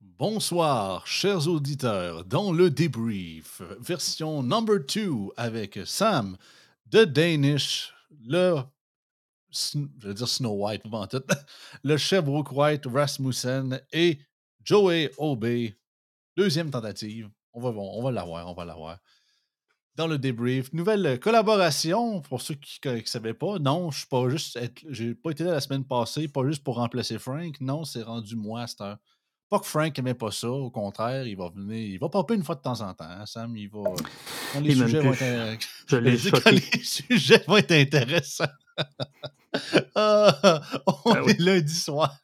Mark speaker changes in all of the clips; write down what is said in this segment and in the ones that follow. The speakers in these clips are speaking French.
Speaker 1: Bonsoir, chers auditeurs, dans le débrief, version number 2 avec Sam, The Danish, le. Je vais dire Snow White, en tout, le Sherbrooke White Rasmussen et Joey Obey. Deuxième tentative. On va, on va l'avoir, on va l'avoir. Dans le débrief, nouvelle collaboration pour ceux qui ne savaient pas. Non, je suis pas juste. J'ai pas été là la semaine passée, pas juste pour remplacer Frank. Non, c'est rendu moi à cette heure. Pas que Frank n'aimait pas ça, au contraire, il va venir, il va popper une fois de temps en temps. hein, Sam, il va. Quand les sujets vont être,
Speaker 2: Je l'ai
Speaker 1: je dis quand
Speaker 2: choqué.
Speaker 1: les sujets vont être intéressants. Ah, on
Speaker 2: Ben oui.
Speaker 1: est lundi soir.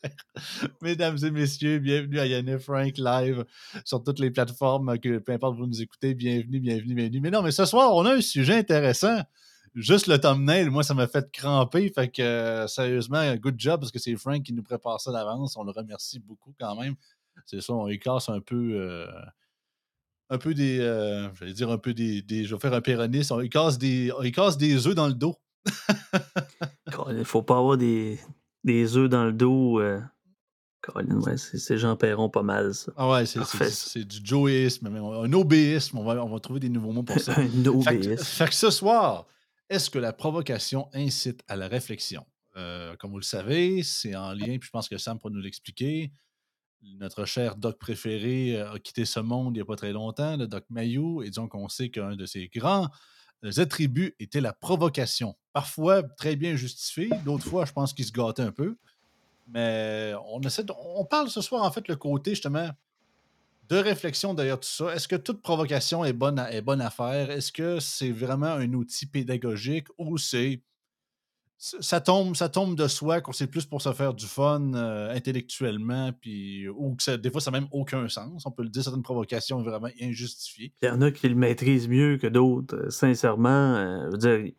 Speaker 1: Mesdames et messieurs, bienvenue à Yann et Frank live sur toutes les plateformes, que peu importe où vous nous écoutez. Bienvenue, bienvenue, bienvenue. Mais non, mais ce soir, on a un sujet intéressant. Juste le thumbnail, moi, ça m'a fait cramper. Fait que, euh, sérieusement, good job parce que c'est Frank qui nous prépare ça d'avance. On le remercie beaucoup quand même. C'est ça, on y casse un peu. euh, un peu des. euh, J'allais dire un peu des, des- Je vais faire un péroniste. On y casse des, on des œufs dans le dos.
Speaker 2: Il faut pas avoir des, des œufs dans le dos. euh. Colin, ouais, c'est Jean Perron pas mal, ça.
Speaker 1: Ah ouais, c'est, du joéisme, mais un obéisme. On va, on va trouver des nouveaux mots pour ça.
Speaker 2: Un
Speaker 1: Fait
Speaker 2: OBS.
Speaker 1: fait que ce soir, est-ce que la provocation incite à la réflexion? Euh, comme vous le savez, c'est en lien, puis je pense que Sam pourra nous l'expliquer. Notre cher doc préféré euh, a quitté ce monde il n'y a pas très longtemps, le doc Mayou, et donc on sait qu'un de ses grands euh, attributs était la provocation. Parfois très bien justifié, d'autres fois, je pense qu'il se gâtait un peu. Mais on essaie de- on parle ce soir, en fait, le côté justement de réflexion derrière tout ça. Est-ce que toute provocation est bonne à, est bonne faire? Est-ce que c'est vraiment un outil pédagogique ou c'est. Ça tombe, ça tombe de soi, qu'on c'est plus pour se faire du fun euh, intellectuellement, puis, ou que ça- des fois ça n'a même aucun sens. On peut le dire, certaines provocations vraiment injustifiées.
Speaker 2: Il y en a qui le maîtrisent mieux que d'autres, euh, sincèrement. euh, veux dire,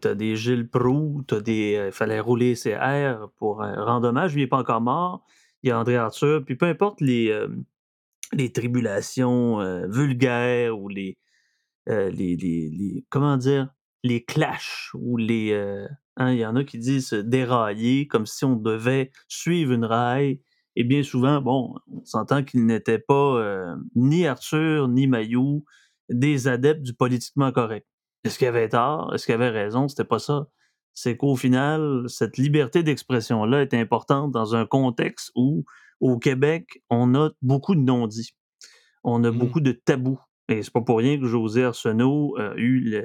Speaker 2: t'as des Gilles Proux, t'as des. Il fallait rouler ses airs pour euh, rendre hommage, lui, n'est pas encore mort. Il y a André Arthur, puis peu importe les, euh, les tribulations euh, vulgaires ou les, euh, les, les- les- comment dire, les clashs ou les. euh, hein, Il y en a qui disent se dérailler comme si on devait suivre une raille. Et bien souvent, bon, on s'entend qu'ils n'étaient pas ni Arthur ni Mayou des adeptes du politiquement correct. Est-ce qu'il avait tort? Est-ce qu'il avait raison? C'était pas ça. C'est qu'au final, cette liberté d'expression-là est importante dans un contexte où, au Québec, on a beaucoup de non-dits. On a
Speaker 1: Mhm.
Speaker 2: beaucoup de tabous. Et c'est pas pour rien que José Arsenault a eu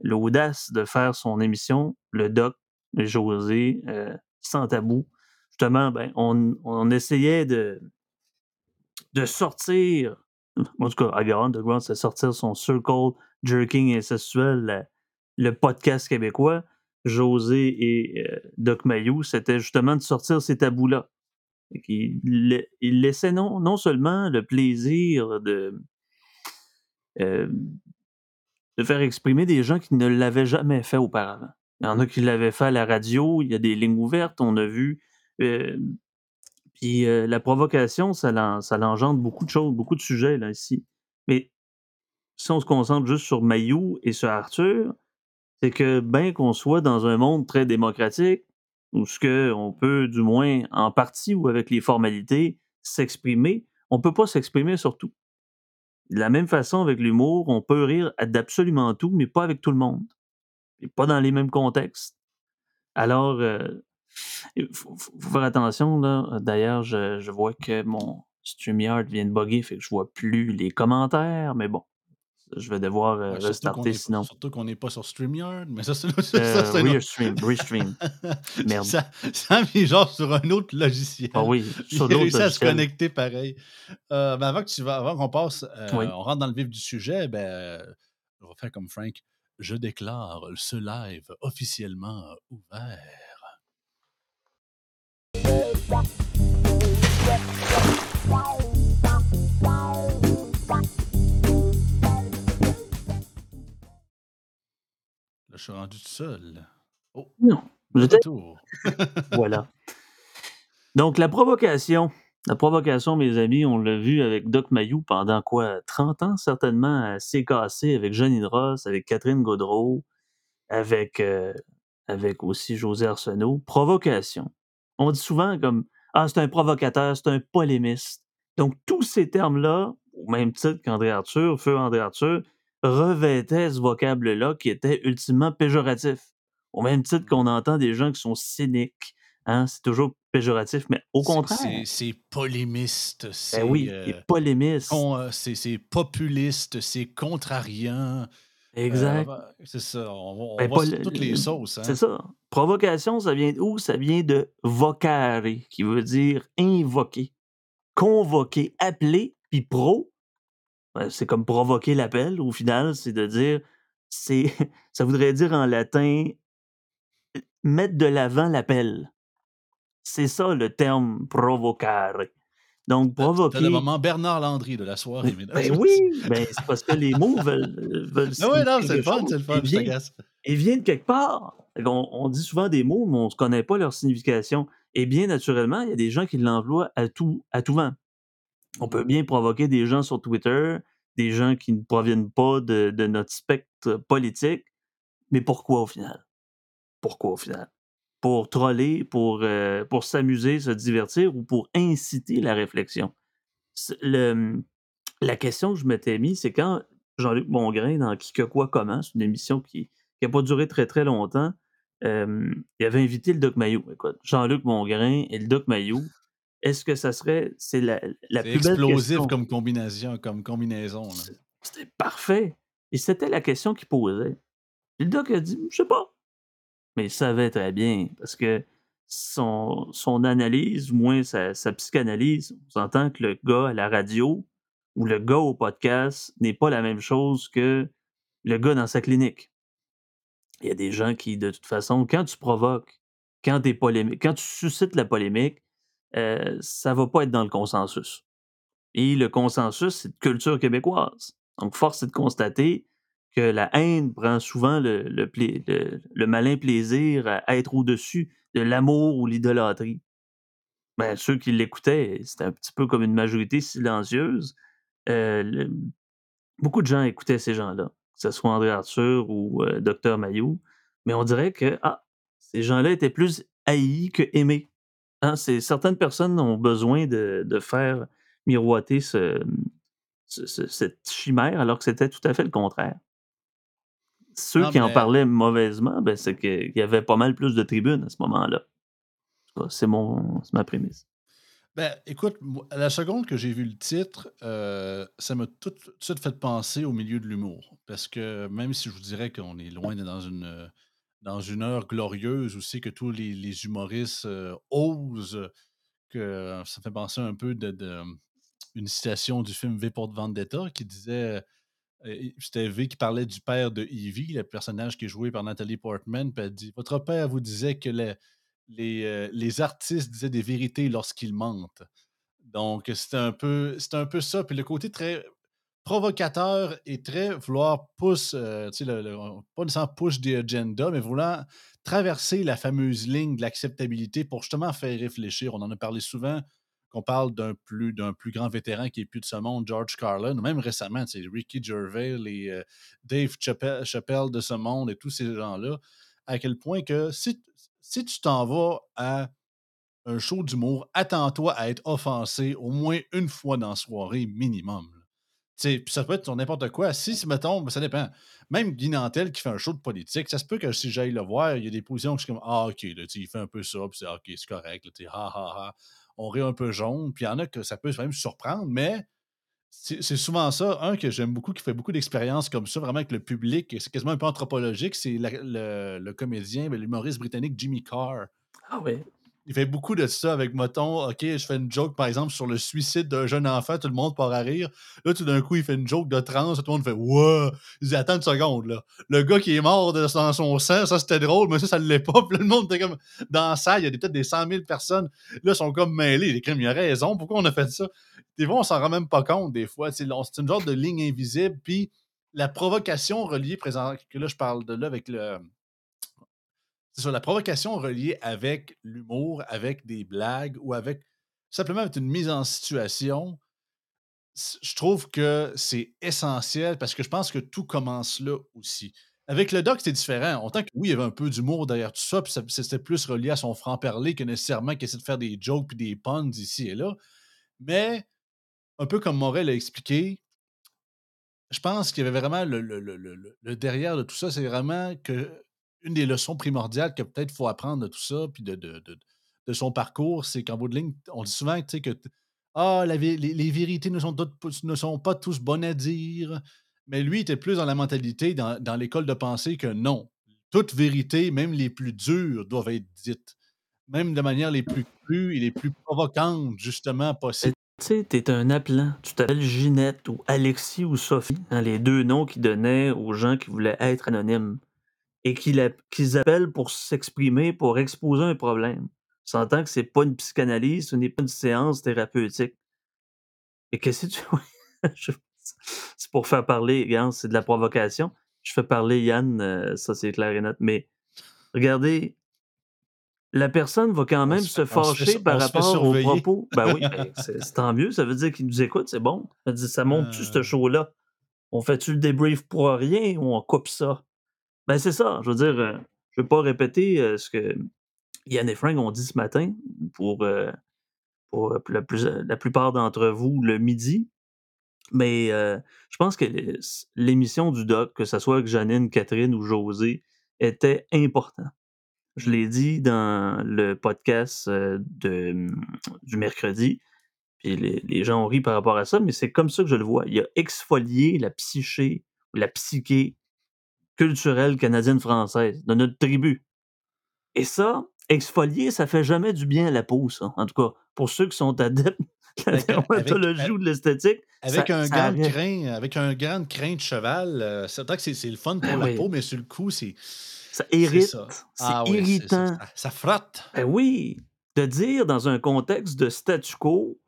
Speaker 2: l'audace de faire son émission, le doc José, euh, sans tabou. Justement, ben, on, on essayait de, de sortir, en tout cas, Agar Underground, c'est sortir son Circle Jerking Incestuel, la- le podcast québécois. José et euh, Doc Mayou, c'était justement de sortir ces tabous-là. Il laissait non, seulement le plaisir de, faire exprimer des gens qui ne l'avaient jamais fait auparavant. Il y en a qui l'avaient fait à la radio, il y a des lignes ouvertes, on a vu. puis euh, la provocation, ça l'engendre beaucoup de choses, beaucoup de sujets là, ici. Mais si on se concentre juste sur Mayou et sur Arthur, c'est que bien qu'on soit dans un monde très démocratique, où ce que on peut, du moins en partie ou avec les formalités, s'exprimer, on peut pas s'exprimer sur tout. De la même façon, avec l'humour, on peut rire d'absolument tout, mais pas avec tout le monde. Et pas dans les mêmes contextes. Alors, euh, il faut, faire attention. là. D'ailleurs, je, je vois que mon StreamYard vient de bugger, fait que je vois plus les commentaires, mais bon, je vais devoir euh,
Speaker 1: Ouais,
Speaker 2: restarter
Speaker 1: est-
Speaker 2: sinon.
Speaker 1: surtout qu'on n'est pas sur StreamYard, mais ça, c'est
Speaker 2: Euh,
Speaker 1: c'est un autre-
Speaker 2: restream, restream. Merde.
Speaker 1: Ça, ça mis genre sur un autre logiciel.
Speaker 2: Ah oui,
Speaker 1: Il
Speaker 2: sur d'autres
Speaker 1: réussi à se
Speaker 2: logiciels.
Speaker 1: connecter pareil. Euh, mais avant que tu vas, avant qu'on passe, euh,
Speaker 2: Oui.
Speaker 1: on rentre dans le vif du sujet, ben, euh, on va faire comme Frank. Je déclare ce live officiellement ouvert. Je suis rendu tout seul. Oh,
Speaker 2: Non. Voilà. Donc, la provocation. La provocation, mes amis, on l'a vu avec Doc Mayou pendant quoi 30 ans, certainement, à CKC, avec Jeanine Ross, avec Catherine Gaudreau, avec, euh, avec aussi José Arsenault. Provocation. On dit souvent comme Ah, c'est un provocateur, c'est un polémiste. Donc, tous ces termes-là, au même titre qu'André Arthur, Feu André Arthur, revêtaient ce vocable-là qui était ultimement péjoratif. Au même titre
Speaker 1: Mmh.
Speaker 2: qu'on entend des gens qui sont cyniques, hein, c'est toujours péjoratif, mais au
Speaker 1: C'est
Speaker 2: contraire.
Speaker 1: c'est c'est polémiste,
Speaker 2: Ben
Speaker 1: c'est,
Speaker 2: oui,
Speaker 1: heu,
Speaker 2: polémiste.
Speaker 1: heu, c'est c'est populiste, c'est contrariant, heu,
Speaker 2: Exact.
Speaker 1: c'est ça, on on
Speaker 2: Ben,
Speaker 1: sur
Speaker 2: le
Speaker 1: toutes les
Speaker 2: le
Speaker 1: sauces,
Speaker 2: c'est
Speaker 1: hein.
Speaker 2: ça. Provocation, ça vient d'où? Ça vient de vocare, qui veut dire invoquer, convoquer, appeler, puis pro, c'est comme provoquer l'appel au final, c'est de dire c'est ça voudrait dire en latin mettre de l'avant l'appel. C'est ça le terme provocare. Donc
Speaker 1: C'était c'était le
Speaker 2: provoquer
Speaker 1: moment Bernard Landry de la soirée, mesdames
Speaker 2: ben
Speaker 1: et
Speaker 2: oui, ben, c'est parce que les mots veulent veulent
Speaker 1: Ah non,
Speaker 2: signifier
Speaker 1: c'est le fun, c'est le fun, je t'agace.
Speaker 2: et vient de quelque part. On dit souvent des mots, mais on ne connaît pas leur signification et bien naturellement, il y a des gens qui l'emploient à tout à tout vent. On peut bien provoquer des gens sur Twitter, des gens qui ne proviennent pas de notre spectre politique, mais pourquoi au final? Pourquoi au final? Pour troller, pour, pour s'amuser, se divertir ou pour inciter la réflexion? La question que je m'étais mis, c'est quand Jean-Luc Mongrain dans Qui, que, quoi, comment, une émission qui qui a pas duré très, très longtemps, hem, il avait invité le Doc Mayou. Jean-Luc Mongrain et le Doc Mayou, est-ce que ça serait c'est la la plus belle
Speaker 1: explosif
Speaker 2: question?
Speaker 1: comme combination comme combinaison,
Speaker 2: c'était parfait et c'était la question qu'il posait. Le Doc a dit: «Je sais pas». Mais il savait très bien parce que son son analyse, ou moins sa sa psychanalyse, on s'entend que le gars à la radio ou le gars au podcast n'est pas la même chose que le gars dans sa clinique. Il y a des gens qui, de toute façon, quand tu provoques, quand es polémique quand tu suscites la polémique, heu, ça va pas être dans le consensus et le consensus, c'est de culture québécoise. Donc force est de constater que la haine prend souvent le malin plaisir à être au-dessus de l'amour ou l'idolâtrie. Ben, ceux qui l'écoutaient, c'était un petit peu comme une majorité silencieuse. Le beaucoup de gens écoutaient ces gens-là, que ce soit André Arthur ou, heu, Docteur Mayou, mais on dirait que, ah, ces gens-là étaient plus haïs qu'aimés. Hein, c'est certaines personnes ont besoin de de faire miroiter ce, ce ce cette chimère alors que c'était tout à fait le contraire. Ceux
Speaker 1: Non,
Speaker 2: qui en parlaient mauvaisement, ben, c'est qu'il y avait pas mal plus de tribunes à ce moment-là. C'est mon c'est ma prémisse.
Speaker 1: Ben, écoute, à la seconde que j'ai vu le titre, heu, ça m'a tout tout de suite fait penser au milieu de l'humour. Parce que même si je vous dirais qu'on est loin d'être dans une, heu, dans une heure glorieuse c'est que tous les humoristes, heu, osent, que ça fait penser un peu de une citation du film V pour Vendetta qui disait, et c'était V qui parlait du père de Evie, le personnage qui est joué par Nathalie Portman, puis elle dit: «Votre père vous disait que les les artistes disaient des vérités lorsqu'ils mentent». Donc, c'était un un peu ça. Puis le côté très provocateur et très vouloir pousse, heu, tu sais, le pas nécessairement push the agenda, mais voulant traverser la fameuse ligne de l'acceptabilité pour justement faire réfléchir. On en a parlé souvent, qu'on parle d'un plus plus grand vétéran qui est plus de ce monde, George Carlin, même récemment, sais, Ricky Gervais, les, heu, Dave Chappelle de ce monde et tous ces gens-là, à quel point que si si tu t'en vas à un show d'humour, attends-toi à être offensé au moins une fois dans la soirée minimum, là. Tu sais, puis ça peut être sur n'importe quoi. Si, mettons, ben, ça dépend. Même Guy Nantel qui fait un show de politique, ça se peut que si j'aille le voir, il y a des positions que je suis comme: «Ah OK, là, il fait un peu ça, puis c'est OK, c'est correct, là, tu sais, ha, ha, ha». On rit un peu jaune, puis il y en a que ça peut même surprendre, mais c'est souvent ça. Un que j'aime beaucoup, qui fait beaucoup d'expériences comme ça, vraiment avec le public, c'est quasiment un peu anthropologique, c'est le le comédien, ben, l'humoriste britannique Jimmy Carr.
Speaker 2: Ah ouais?
Speaker 1: Il fait beaucoup de ça avec, mettons, OK, je fais une joke, par exemple, sur le suicide d'un jeune enfant, tout le monde part à rire. Là, tout d'un coup, il fait une joke de trans, tout le monde fait «Wow!» Il dit: «Attends une seconde, là. Le gars qui est mort dans son sang, ça, c'était drôle, mais ça, ça l'est pas». Puis le monde était comme dans salle, il y a peut-être des 100 000 personnes. Là, sont comme mêlés. Les crimes, il a raison. Pourquoi on a fait ça? Des fois, on s'en rend même pas compte, des fois. C'est une genre de ligne invisible. Puis la provocation reliée présent que là, je parle de là avec le c'est la provocation reliée avec l'humour, avec des blagues ou avec simplement avec une mise en situation, je trouve que c'est essentiel parce que je pense que tout commence là aussi. Avec le doc, c'est différent. Autant que oui, il y avait un peu d'humour derrière tout ça, puis c'était plus relié à son franc-parler que nécessairement qu'il essaie de faire des jokes puis des puns ici et là. Mais un peu comme Morel a expliqué, je pense qu'il y avait vraiment le- le- le- le derrière de tout ça, c'est vraiment que une des leçons primordiales que peut-être faut apprendre de tout ça, puis de, de, de- son parcours, c'est qu'en bout on dit souvent que ah, les, vérités ne sont, pas tous bonnes à dire. Mais lui, était plus dans la mentalité, dans, l'école de pensée, que non. Toute vérité, même les plus dures, doivent être dites. Même de manière les plus crues et les plus provocantes, justement, possible.
Speaker 2: Tu sais, t'es un appelant. Tu t'appelles Ginette ou Alexis ou Sophie, hein, les deux noms qu'ils donnaient aux gens qui voulaient être anonymes et qu'ils app- qu'ils appellent pour s'exprimer, pour exposer un problème. S'entend que c'est pas une psychanalyse, ce n'est pas une séance thérapeutique. Et qu'est-ce que tu. C'est pour faire parler, regarde, c'est de la provocation. Je fais parler Yann, euh, ça c'est clair et net. Mais regardez, la personne va quand même
Speaker 1: se on
Speaker 2: fâcher par rapport aux propos. Ben oui, ben, c'est tant mieux, ça veut dire qu'il nous écoute, c'est bon. Ça monte-tu ce
Speaker 1: Euh.
Speaker 2: show-là? On fait-tu le débrief pour rien ou on coupe ça? Ben c'est ça, je veux dire, euh, je veux pas répéter euh, ce que Yann et Frank ont dit ce matin pour, euh, pour la, plus- la plupart d'entre vous le midi. Mais je pense que l'émission du doc, que ce soit avec Janine, Catherine ou José, était important. Je l'ai dit dans le podcast de, hum, du mercredi, puis les, les gens ont ri par rapport à ça, mais c'est comme ça que je le vois. Il a exfolié la psyché, la psyché culturelle canadienne-française de notre tribu. Et ça, exfolier, ça fait jamais du bien à la peau, ça. En tout cas, pour ceux qui sont adeptes de la dermatologie ou de l'esthétique,
Speaker 1: Avec
Speaker 2: ça-
Speaker 1: un
Speaker 2: ça
Speaker 1: grand crin, avec un grand crin de cheval, euh, c'est vrai que c'est c'est le fun pour
Speaker 2: Ah
Speaker 1: la
Speaker 2: oui.
Speaker 1: peau, mais sur le coup, c'est
Speaker 2: Ça irrite.
Speaker 1: ça.
Speaker 2: C'est
Speaker 1: Ah oui, c'est ça,
Speaker 2: irritant.
Speaker 1: ça, ça frotte.
Speaker 2: Ben oui, de dire dans un contexte de statu quo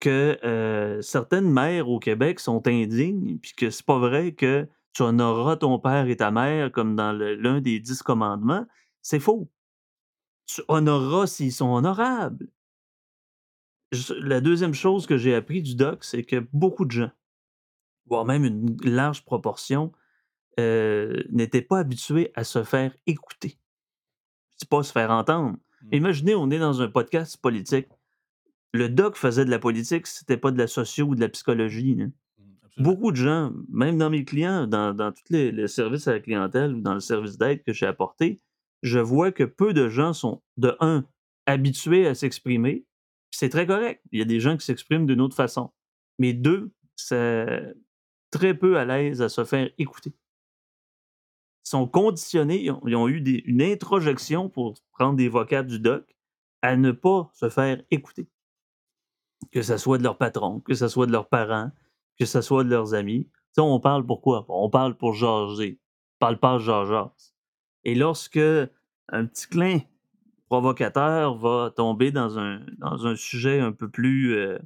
Speaker 2: que euh, certaines mères au Québec sont indignes, puis que c'est pas vrai que tu honoreras ton père et ta mère comme dans l'un des dix commandements, c'est faux. Tu honoreras s'ils sont honorables. Je- La deuxième chose que j'ai appris du doc, c'est que beaucoup de gens, voire même une large proportion, euh, n'étaient pas habitués à se faire écouter. Je dis pas se faire entendre.
Speaker 1: Mm.
Speaker 2: Imaginez, on est dans un podcast politique. Le doc faisait de la politique, c'était pas de la socio ou de la psychologie. Beaucoup de gens, même dans mes clients, dans, tous les, services à la clientèle ou dans le service d'aide que j'ai apporté, je vois que peu de gens sont, de un, habitués à s'exprimer. C'est très correct. Il y a des gens qui s'expriment d'une autre façon. Mais deux, c'est très peu à l'aise à se faire écouter. Ils sont conditionnés, ils ont, eu une introjection pour prendre des vocables du doc à ne pas se faire écouter. Que ce soit de leur patron, que ce soit de leurs parents, que ce soit de leurs amis. On parle pourquoi? On parle pour jaser. On parle pas jajas. Et lorsque un petit clin provocateur va tomber dans un, dans un sujet un peu plus euh,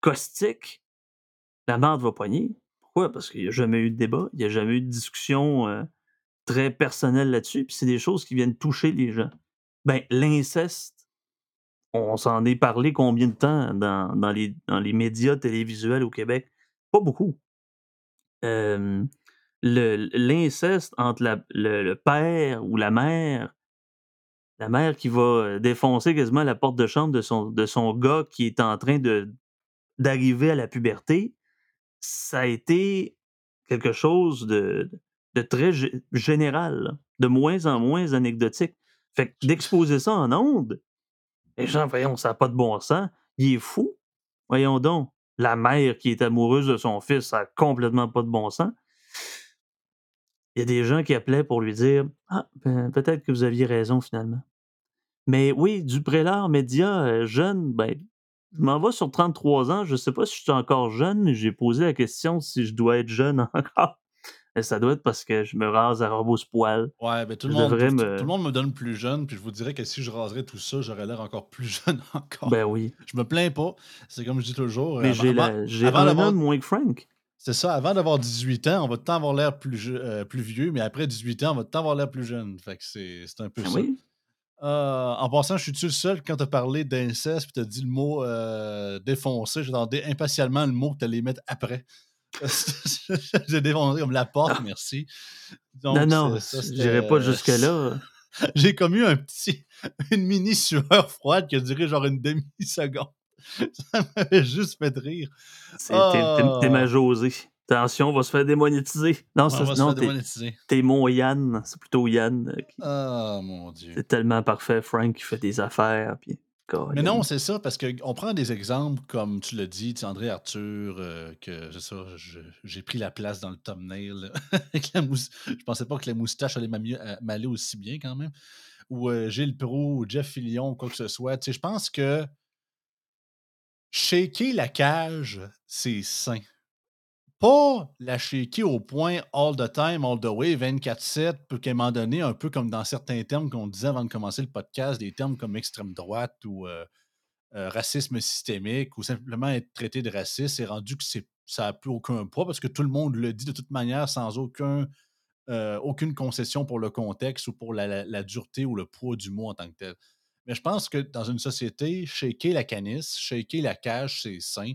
Speaker 2: caustique, la merde va poigner. Pourquoi? Parce qu'il n'y a jamais eu de débat, il n'y a jamais eu de discussion euh, très personnelle là-dessus, puis c'est des choses qui viennent toucher les gens. Ben, l'inceste, on s'en est parlé combien de temps dans, dans les, dans les médias télévisuels au Québec? Beaucoup. L'inceste entre le, père ou la mère, la mère qui va défoncer quasiment la porte de chambre de son, de son gars qui est en train d'arriver à la puberté, ça a été quelque chose de, de très gé- général, de moins en moins anecdotique. Fait que d'exposer ça en ondes, les gens, voyons, ça n'a pas de bon sens. Il est fou. Voyons donc. La mère qui est amoureuse de son fils, ça n'a complètement pas de bon sens. Il y a des gens qui appelaient pour lui dire Ah, peut-être que vous aviez raison finalement. Mais oui, du prélat média euh, jeune, ben, je m'en vais sur 33 ans. Je ne sais pas si je suis encore jeune, j'ai posé la question si je dois être jeune encore. Ça doit être parce que je me rase à rebrousse-poil.
Speaker 1: Ouais, ben tout le,
Speaker 2: Je
Speaker 1: monde, tout,
Speaker 2: me-
Speaker 1: tout le monde me donne plus jeune, puis je vous dirais que si je raserais tout ça, j'aurais l'air encore plus jeune encore.
Speaker 2: Ben oui.
Speaker 1: Je me plains pas. C'est comme je dis toujours.
Speaker 2: Mais j'ai la- un moins que Frank.
Speaker 1: C'est ça, avant d'avoir 18 ans, on va tout le temps avoir l'air plus, je- euh, plus vieux, mais après 18 ans, on va tout le temps avoir l'air plus jeune. Fait que c'est un peu
Speaker 2: Ben
Speaker 1: ça.
Speaker 2: oui.
Speaker 1: Euh, en passant, je suis-tu le seul quand tu as parlé d'inceste puis tu as dit le mot euh, défoncé, j'attendais impatiemment le mot que tu allais mettre après? J'ai défoncé comme la porte, merci. Donc,
Speaker 2: non, non, n'irai pas jusque-là.
Speaker 1: J'ai comme eu un petit, une mini sueur froide qui a duré genre une demi-seconde. ça m'avait juste fait rire.
Speaker 2: C'est- T'es t'es ma
Speaker 1: Ah!
Speaker 2: José. Attention, on va se faire démonétiser. Non,
Speaker 1: On
Speaker 2: ça, non, t'es
Speaker 1: démonétiser.
Speaker 2: t'es mon Yann. C'est plutôt Yann. euh, qui-
Speaker 1: Ah, mon Dieu.
Speaker 2: C'est tellement parfait. Frank qui fait des affaires. Puis,
Speaker 1: Mais non, c'est ça, parce qu'on prend des exemples comme tu tu sais, André Arthur, euh, que c'est ça, j'ai pris la place dans le thumbnail avec la mousse. Je pensais pas que la moustache allait euh, m'aller aussi bien quand même. Ou euh, Gilles Pro, ou Jeff Fillion, quoi que ce soit. Je pense que shaker la cage, c'est sain. Pas la shaker au point all the time, all the way, 24-7, pour qu'à un moment donné, un peu comme dans certains termes qu'on disait avant de commencer le podcast, des termes comme extrême droite ou euh, euh, racisme systémique ou simplement être traité de raciste, c'est rendu que ça n'a plus aucun poids parce que tout le monde le dit de toute manière sans euh, aucune concession pour le contexte ou pour la dureté ou le poids du mot en tant que tel. Mais je pense que dans une société, shaker la canisse, shaker la cage, c'est sain.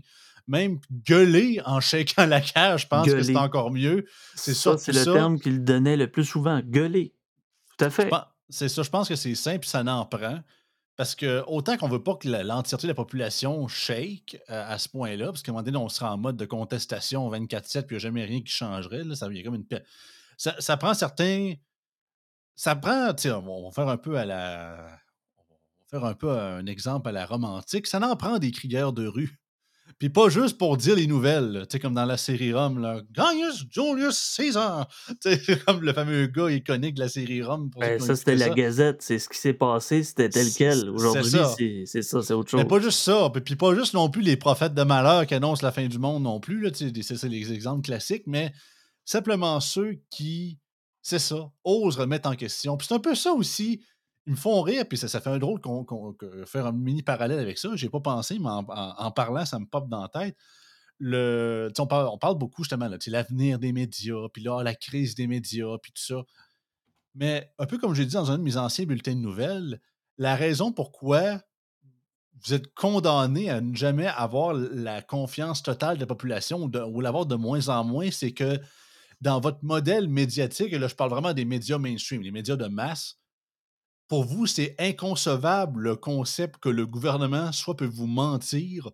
Speaker 1: Même gueuler en shakant la cage, je pense que c'est encore mieux. C'est
Speaker 2: Ça, c'est le
Speaker 1: ça.
Speaker 2: terme qu'il donnait le plus souvent. Gueuler. Tout à fait.
Speaker 1: C'est ça, je pense que c'est simple, ça n'en prend. Parce que autant qu'on veut pas que l'entièreté de la population shake euh, à ce point-là, parce qu'à un moment donné, on sera en mode de contestation 24-7, puis il n'y a jamais rien qui changerait. Là, ça comme une. Ça, ça prend certains. Ça prend, va on va faire un peu à la. On va faire un peu un exemple à la romantique. Ça en prend des crieurs de rue. Puis pas juste pour dire les nouvelles, tu sais, comme dans la série Rome, là. Gaius Julius Caesar! Tu sais, comme le fameux gars iconique de la série Rome. Pour
Speaker 2: Ben, ça, c'était la
Speaker 1: ça.
Speaker 2: Gazette. C'est ce qui s'est passé. C'était tel quel. Aujourd'hui, c'est ça. C'est autre
Speaker 1: Mais
Speaker 2: chose.
Speaker 1: pas juste ça, puis puis pas juste non plus les prophètes de malheur qui annoncent la fin du monde non plus, c'est c'est les exemples classiques, mais simplement ceux qui, c'est ça, osent remettre en question. Puis c'est un peu ça aussi, ils me font rire, puis ça, ça fait un drôle qu'on qu'on- que faire un mini parallèle avec ça. J'ai pas pensé, mais en, parlant, ça me pop dans la tête. Le, on, parle, beaucoup justement, sais, l'avenir des médias, puis là, la crise des médias, puis tout ça. Mais un peu comme j'ai dit dans un de mes anciens bulletins de nouvelles, la raison pourquoi vous êtes condamné à ne jamais avoir la confiance totale de la population ou, de- ou l'avoir de moins en moins, c'est que dans votre modèle médiatique, et là je parle vraiment des médias mainstream, les médias de masse, pour vous, c'est inconcevable le concept que le gouvernement soit peut vous mentir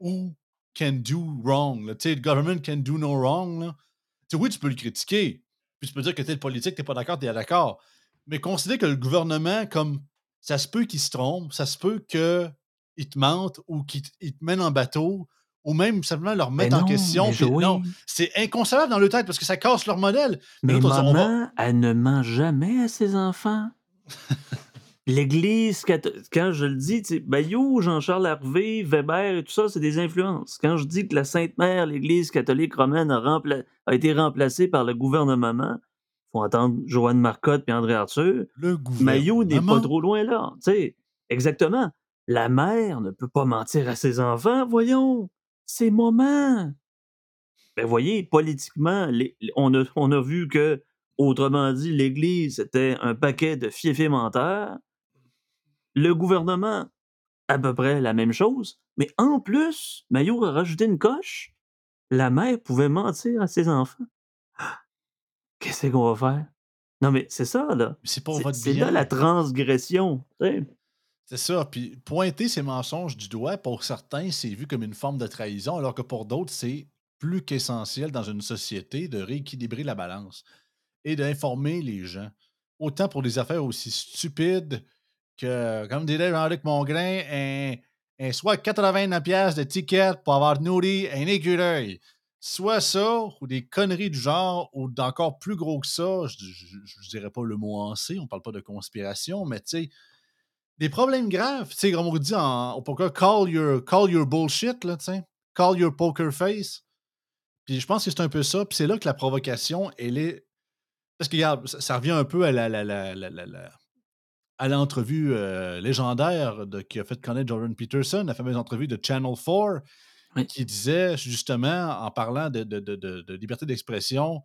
Speaker 1: ou can do wrong. là. Tu sais, le government can do no wrong. là. Tu sais, oui, tu peux le critiquer. Puis tu peux dire que tel politique, t'es pas d'accord, t'es d'accord. Mais considérer que le gouvernement, comme ça se peut qu'il se trompe, ça se peut qu'il te mente ou qu'il te, mène en bateau ou même simplement leur
Speaker 2: Mais
Speaker 1: mettre en question.
Speaker 2: mais
Speaker 1: puis non, c'est inconcevable dans le tête parce que ça casse leur modèle.
Speaker 2: mais
Speaker 1: on dit, on va-
Speaker 2: maman, elle ne ment jamais à ses enfants. L'Église, catho- quand je le dis, Bayou, Jean-Charles Hervé, Weber et tout ça, c'est des influences. Quand je dis que la Sainte Mère, l'Église catholique romaine, a, rempla- a été remplacée par le gouvernement, faut entendre Joanne Marcotte et André Arthur,
Speaker 1: Le
Speaker 2: Maillot n'est pas
Speaker 1: gouvernement.
Speaker 2: trop loin là. Tu sais, exactement. La mère ne peut pas mentir à ses enfants, voyons. C'est maman. Ben voyez, politiquement, les- les- on, a, on a vu que, autrement dit, l'Église était un paquet de fiefés menteurs. Le gouvernement, à peu près la même chose. Mais en plus, Maillot a rajouté une coche. La mère pouvait mentir à ses enfants. Qu'est-ce qu'on va faire? Non, mais c'est ça, là.
Speaker 1: C'est pour
Speaker 2: C'est
Speaker 1: votre
Speaker 2: c'est
Speaker 1: bien.
Speaker 2: là la transgression.
Speaker 1: C'est ça. Puis pointer ces mensonges du doigt, pour certains, c'est vu comme une forme de trahison, alors que pour d'autres, c'est plus qu'essentiel dans une société de rééquilibrer la balance et d'informer les gens. Autant pour des affaires aussi stupides que, comme dirait Jean-Luc Mongrain, un, un soit 89 pièces de ticket pour avoir nourri un écureuil. Soit ça, ou des conneries du genre, ou d'encore plus gros que ça, je, je, dirais pas le mot en C, on parle pas de conspiration, mais tu sais, des problèmes graves. Tu sais, comme on dit en, poker, call your, call your bullshit, là, tu sais. Call your poker face. Puis je pense que c'est un peu ça. Puis c'est là que la provocation, elle est. Parce que, regarde, ça, ça revient un peu à la. la- la- la- la- la- à l'entrevue euh, légendaire de, qui a fait connaître Jordan Peterson, la fameuse entrevue de Channel 4,
Speaker 2: Oui.
Speaker 1: qui disait justement, en parlant de, de- de- de- de liberté d'expression,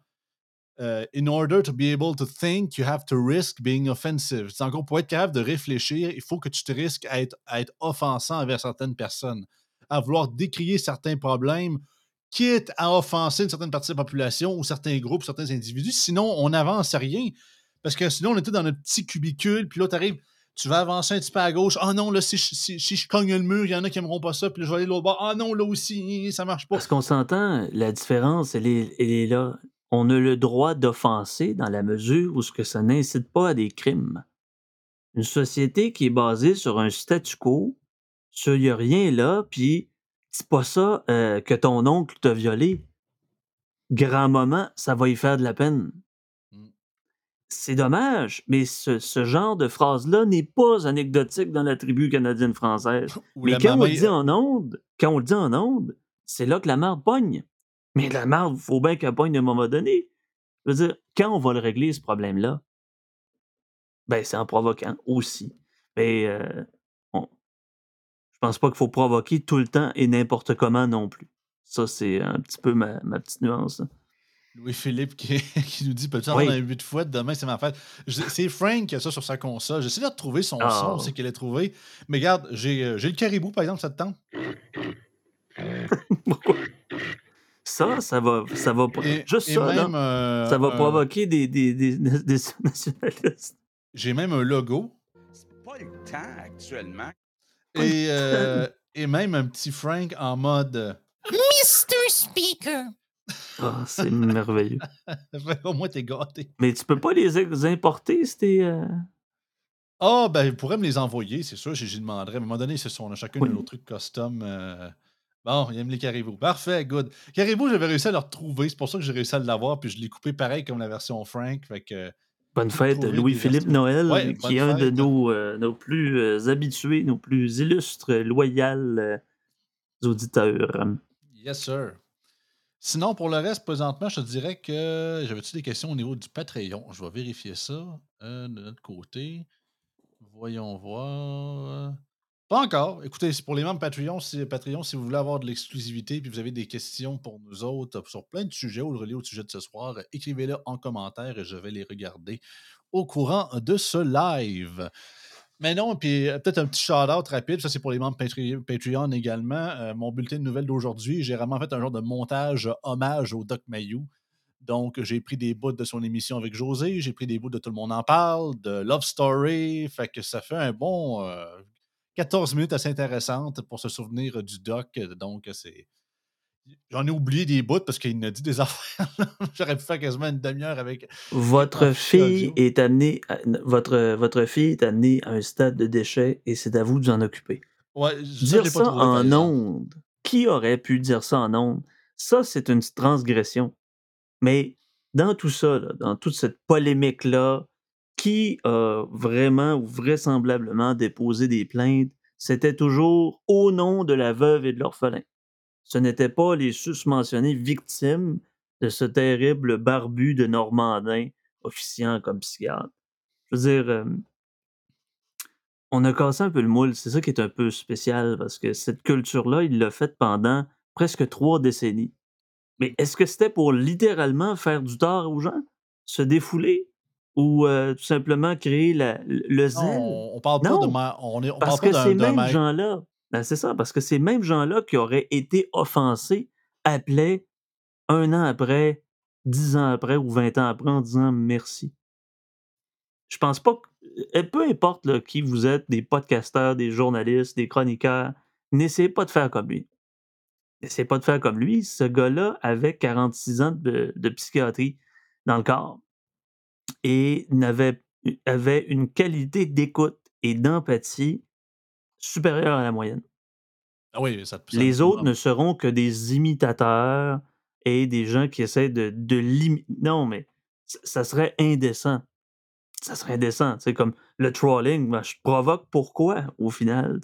Speaker 1: euh, in order to be able to think, you have to risk being offensive. C'est encore pour être capable de réfléchir, il faut que tu te risques à être, à être offensant envers certaines personnes, à vouloir décrier certains problèmes, quitte à offenser une certaine partie de la population ou certains groupes, certains individus. Sinon, on n'avance à rien. Parce que sinon, on était dans notre petit cubicule, puis là, tu arrives, Tu vas avancer un petit peu à gauche. Ah non, là, si je, si, je cogne le mur, il y en a qui n'aimeront pas ça. Puis je vais aller l'autre bord. Ah non, là aussi, ça marche pas.
Speaker 2: Parce qu'on s'entend, la différence, elle est, là. On a le droit d'offenser dans la mesure où ce que ça n'incite pas à des crimes. Une société qui est basée sur un statu quo, il n'y a rien là, puis c'est pas ça euh, que ton oncle t'a violé. Grand moment, ça va y faire de la peine. Mmh. C'est dommage, mais ce, genre de phrase-là n'est pas anecdotique dans la tribu canadienne-française. mais quand on, le dit en onde, quand on le dit en onde, c'est là que la marde pogne. Mais la marde, il faut bien qu'elle pogne à un moment donné. Je veux dire, quand on va le régler, ce problème-là? Ben, c'est en provoquant aussi. Mais euh, je pense pas qu'il faut provoquer tout le temps et n'importe comment non plus. Ça, c'est un petit peu ma, petite nuance.
Speaker 1: Louis-Philippe qui, nous dit Peux-tu avoir un 8 fois demain, c'est ma fête. C'est Frank qui a ça sur sa console. J'essaie de retrouver son son, c'est qu'il a trouvé. Mais regarde, euh, j'ai le caribou, par exemple, ça te tente?
Speaker 2: Ça, ça va, ça va, juste ça, là, euh, ça va provoquer des, des, des, des nationalistes.
Speaker 1: J'ai même un logo. C'est pas le temps actuellement. Et, euh, et même un petit Frank en mode
Speaker 3: Mr. Speaker.
Speaker 2: Ah, c'est merveilleux.
Speaker 1: Au moins, t'es gâté.
Speaker 2: Mais tu peux pas les importer, c'était. Euh...
Speaker 1: Ah, ben, il pourrait me les envoyer, c'est sûr, j'y demanderais. À un moment donné, ce sont, on a chacun oui. de nos trucs custom. Euh... Bon, il aime les caribous. Parfait, good. Caribou, j'avais réussi à le retrouver. C'est pour ça que j'ai réussi à l'avoir. Puis je l'ai coupé pareil comme la version Frank. Fait que
Speaker 2: Bonne fête, Louis-Philippe Noël, qui est un de nos, euh, nos plus euh, habitués, nos plus illustres, loyaux euh, auditeurs.
Speaker 1: Yes, sir. Sinon, pour le reste, présentement, je te dirais que j'avais-tu des questions au niveau du Patreon? Je vais vérifier ça de notre côté. Voyons voir. Pas encore. Écoutez, c'est pour les membres Patreon, si, Patreon, si vous voulez avoir de l'exclusivité puis vous avez des questions pour nous autres sur plein de sujets ou le relais au sujet de ce soir, écrivez-les en commentaire et je vais les regarder au courant de ce live. Mais non, puis euh, peut-être un petit shout-out rapide, ça c'est pour les membres Patreon également. Euh, mon bulletin de nouvelles d'aujourd'hui, j'ai vraiment fait un genre de montage hommage au Doc Mayou. Donc, j'ai pris des bouts de son émission avec José, j'ai pris des bouts de Tout le monde en parle, de Love Story, fait que ça fait un bon euh, 14 minutes assez intéressantes pour se souvenir du doc. Donc, c'est. J'en ai oublié des bouts parce qu'il a dit des affaires. J'aurais pu faire quasiment une demi-heure avec.
Speaker 2: Votre fille est amenée, votre, votre fille est amenée à un stade de déchet et c'est à vous de vous en occuper.
Speaker 1: Ouais,
Speaker 2: dire ça, en ondes. Qui aurait pu dire ça en ondes? Ça, c'est une transgression. Mais dans tout ça, dans toute cette polémique-là, qui a vraiment ou vraisemblablement déposé des plaintes, c'était toujours au nom de la veuve et de l'orphelin. Ce n'était pas les susmentionnés victimes de ce terrible barbu de Normandin officiant comme psychiatre. Je veux dire, euh, on a cassé un peu le moule. C'est ça qui est un peu spécial parce que cette culture-là, il l'a faite pendant presque trois décennies. Mais est-ce que c'était pour littéralement faire du tort aux gens? Se défouler? Ou tout simplement créer le zèle.
Speaker 1: on, parle pas de on est,
Speaker 2: parce que ces mêmes gens-là, ben, c'est ça, parce que ces mêmes gens-là qui auraient été offensés appelaient un an après, dix ans après ou vingt ans après en disant merci. Je pense pas que, peu importe qui vous êtes, des podcasteurs, des journalistes, des chroniqueurs, n'essayez pas de faire comme lui. N'essayez pas de faire comme lui. Ce gars-là avait 46 ans de psychiatrie dans le corps et n'avait, avait une qualité d'écoute et d'empathie supérieure à la moyenne.
Speaker 1: Ah oui,
Speaker 2: Les autres ne seront que des imitateurs et des gens qui essaient de, de limiter. Non, mais ça serait indécent. Ça serait indécent. C'est comme le trolling. je provoque pourquoi, au final?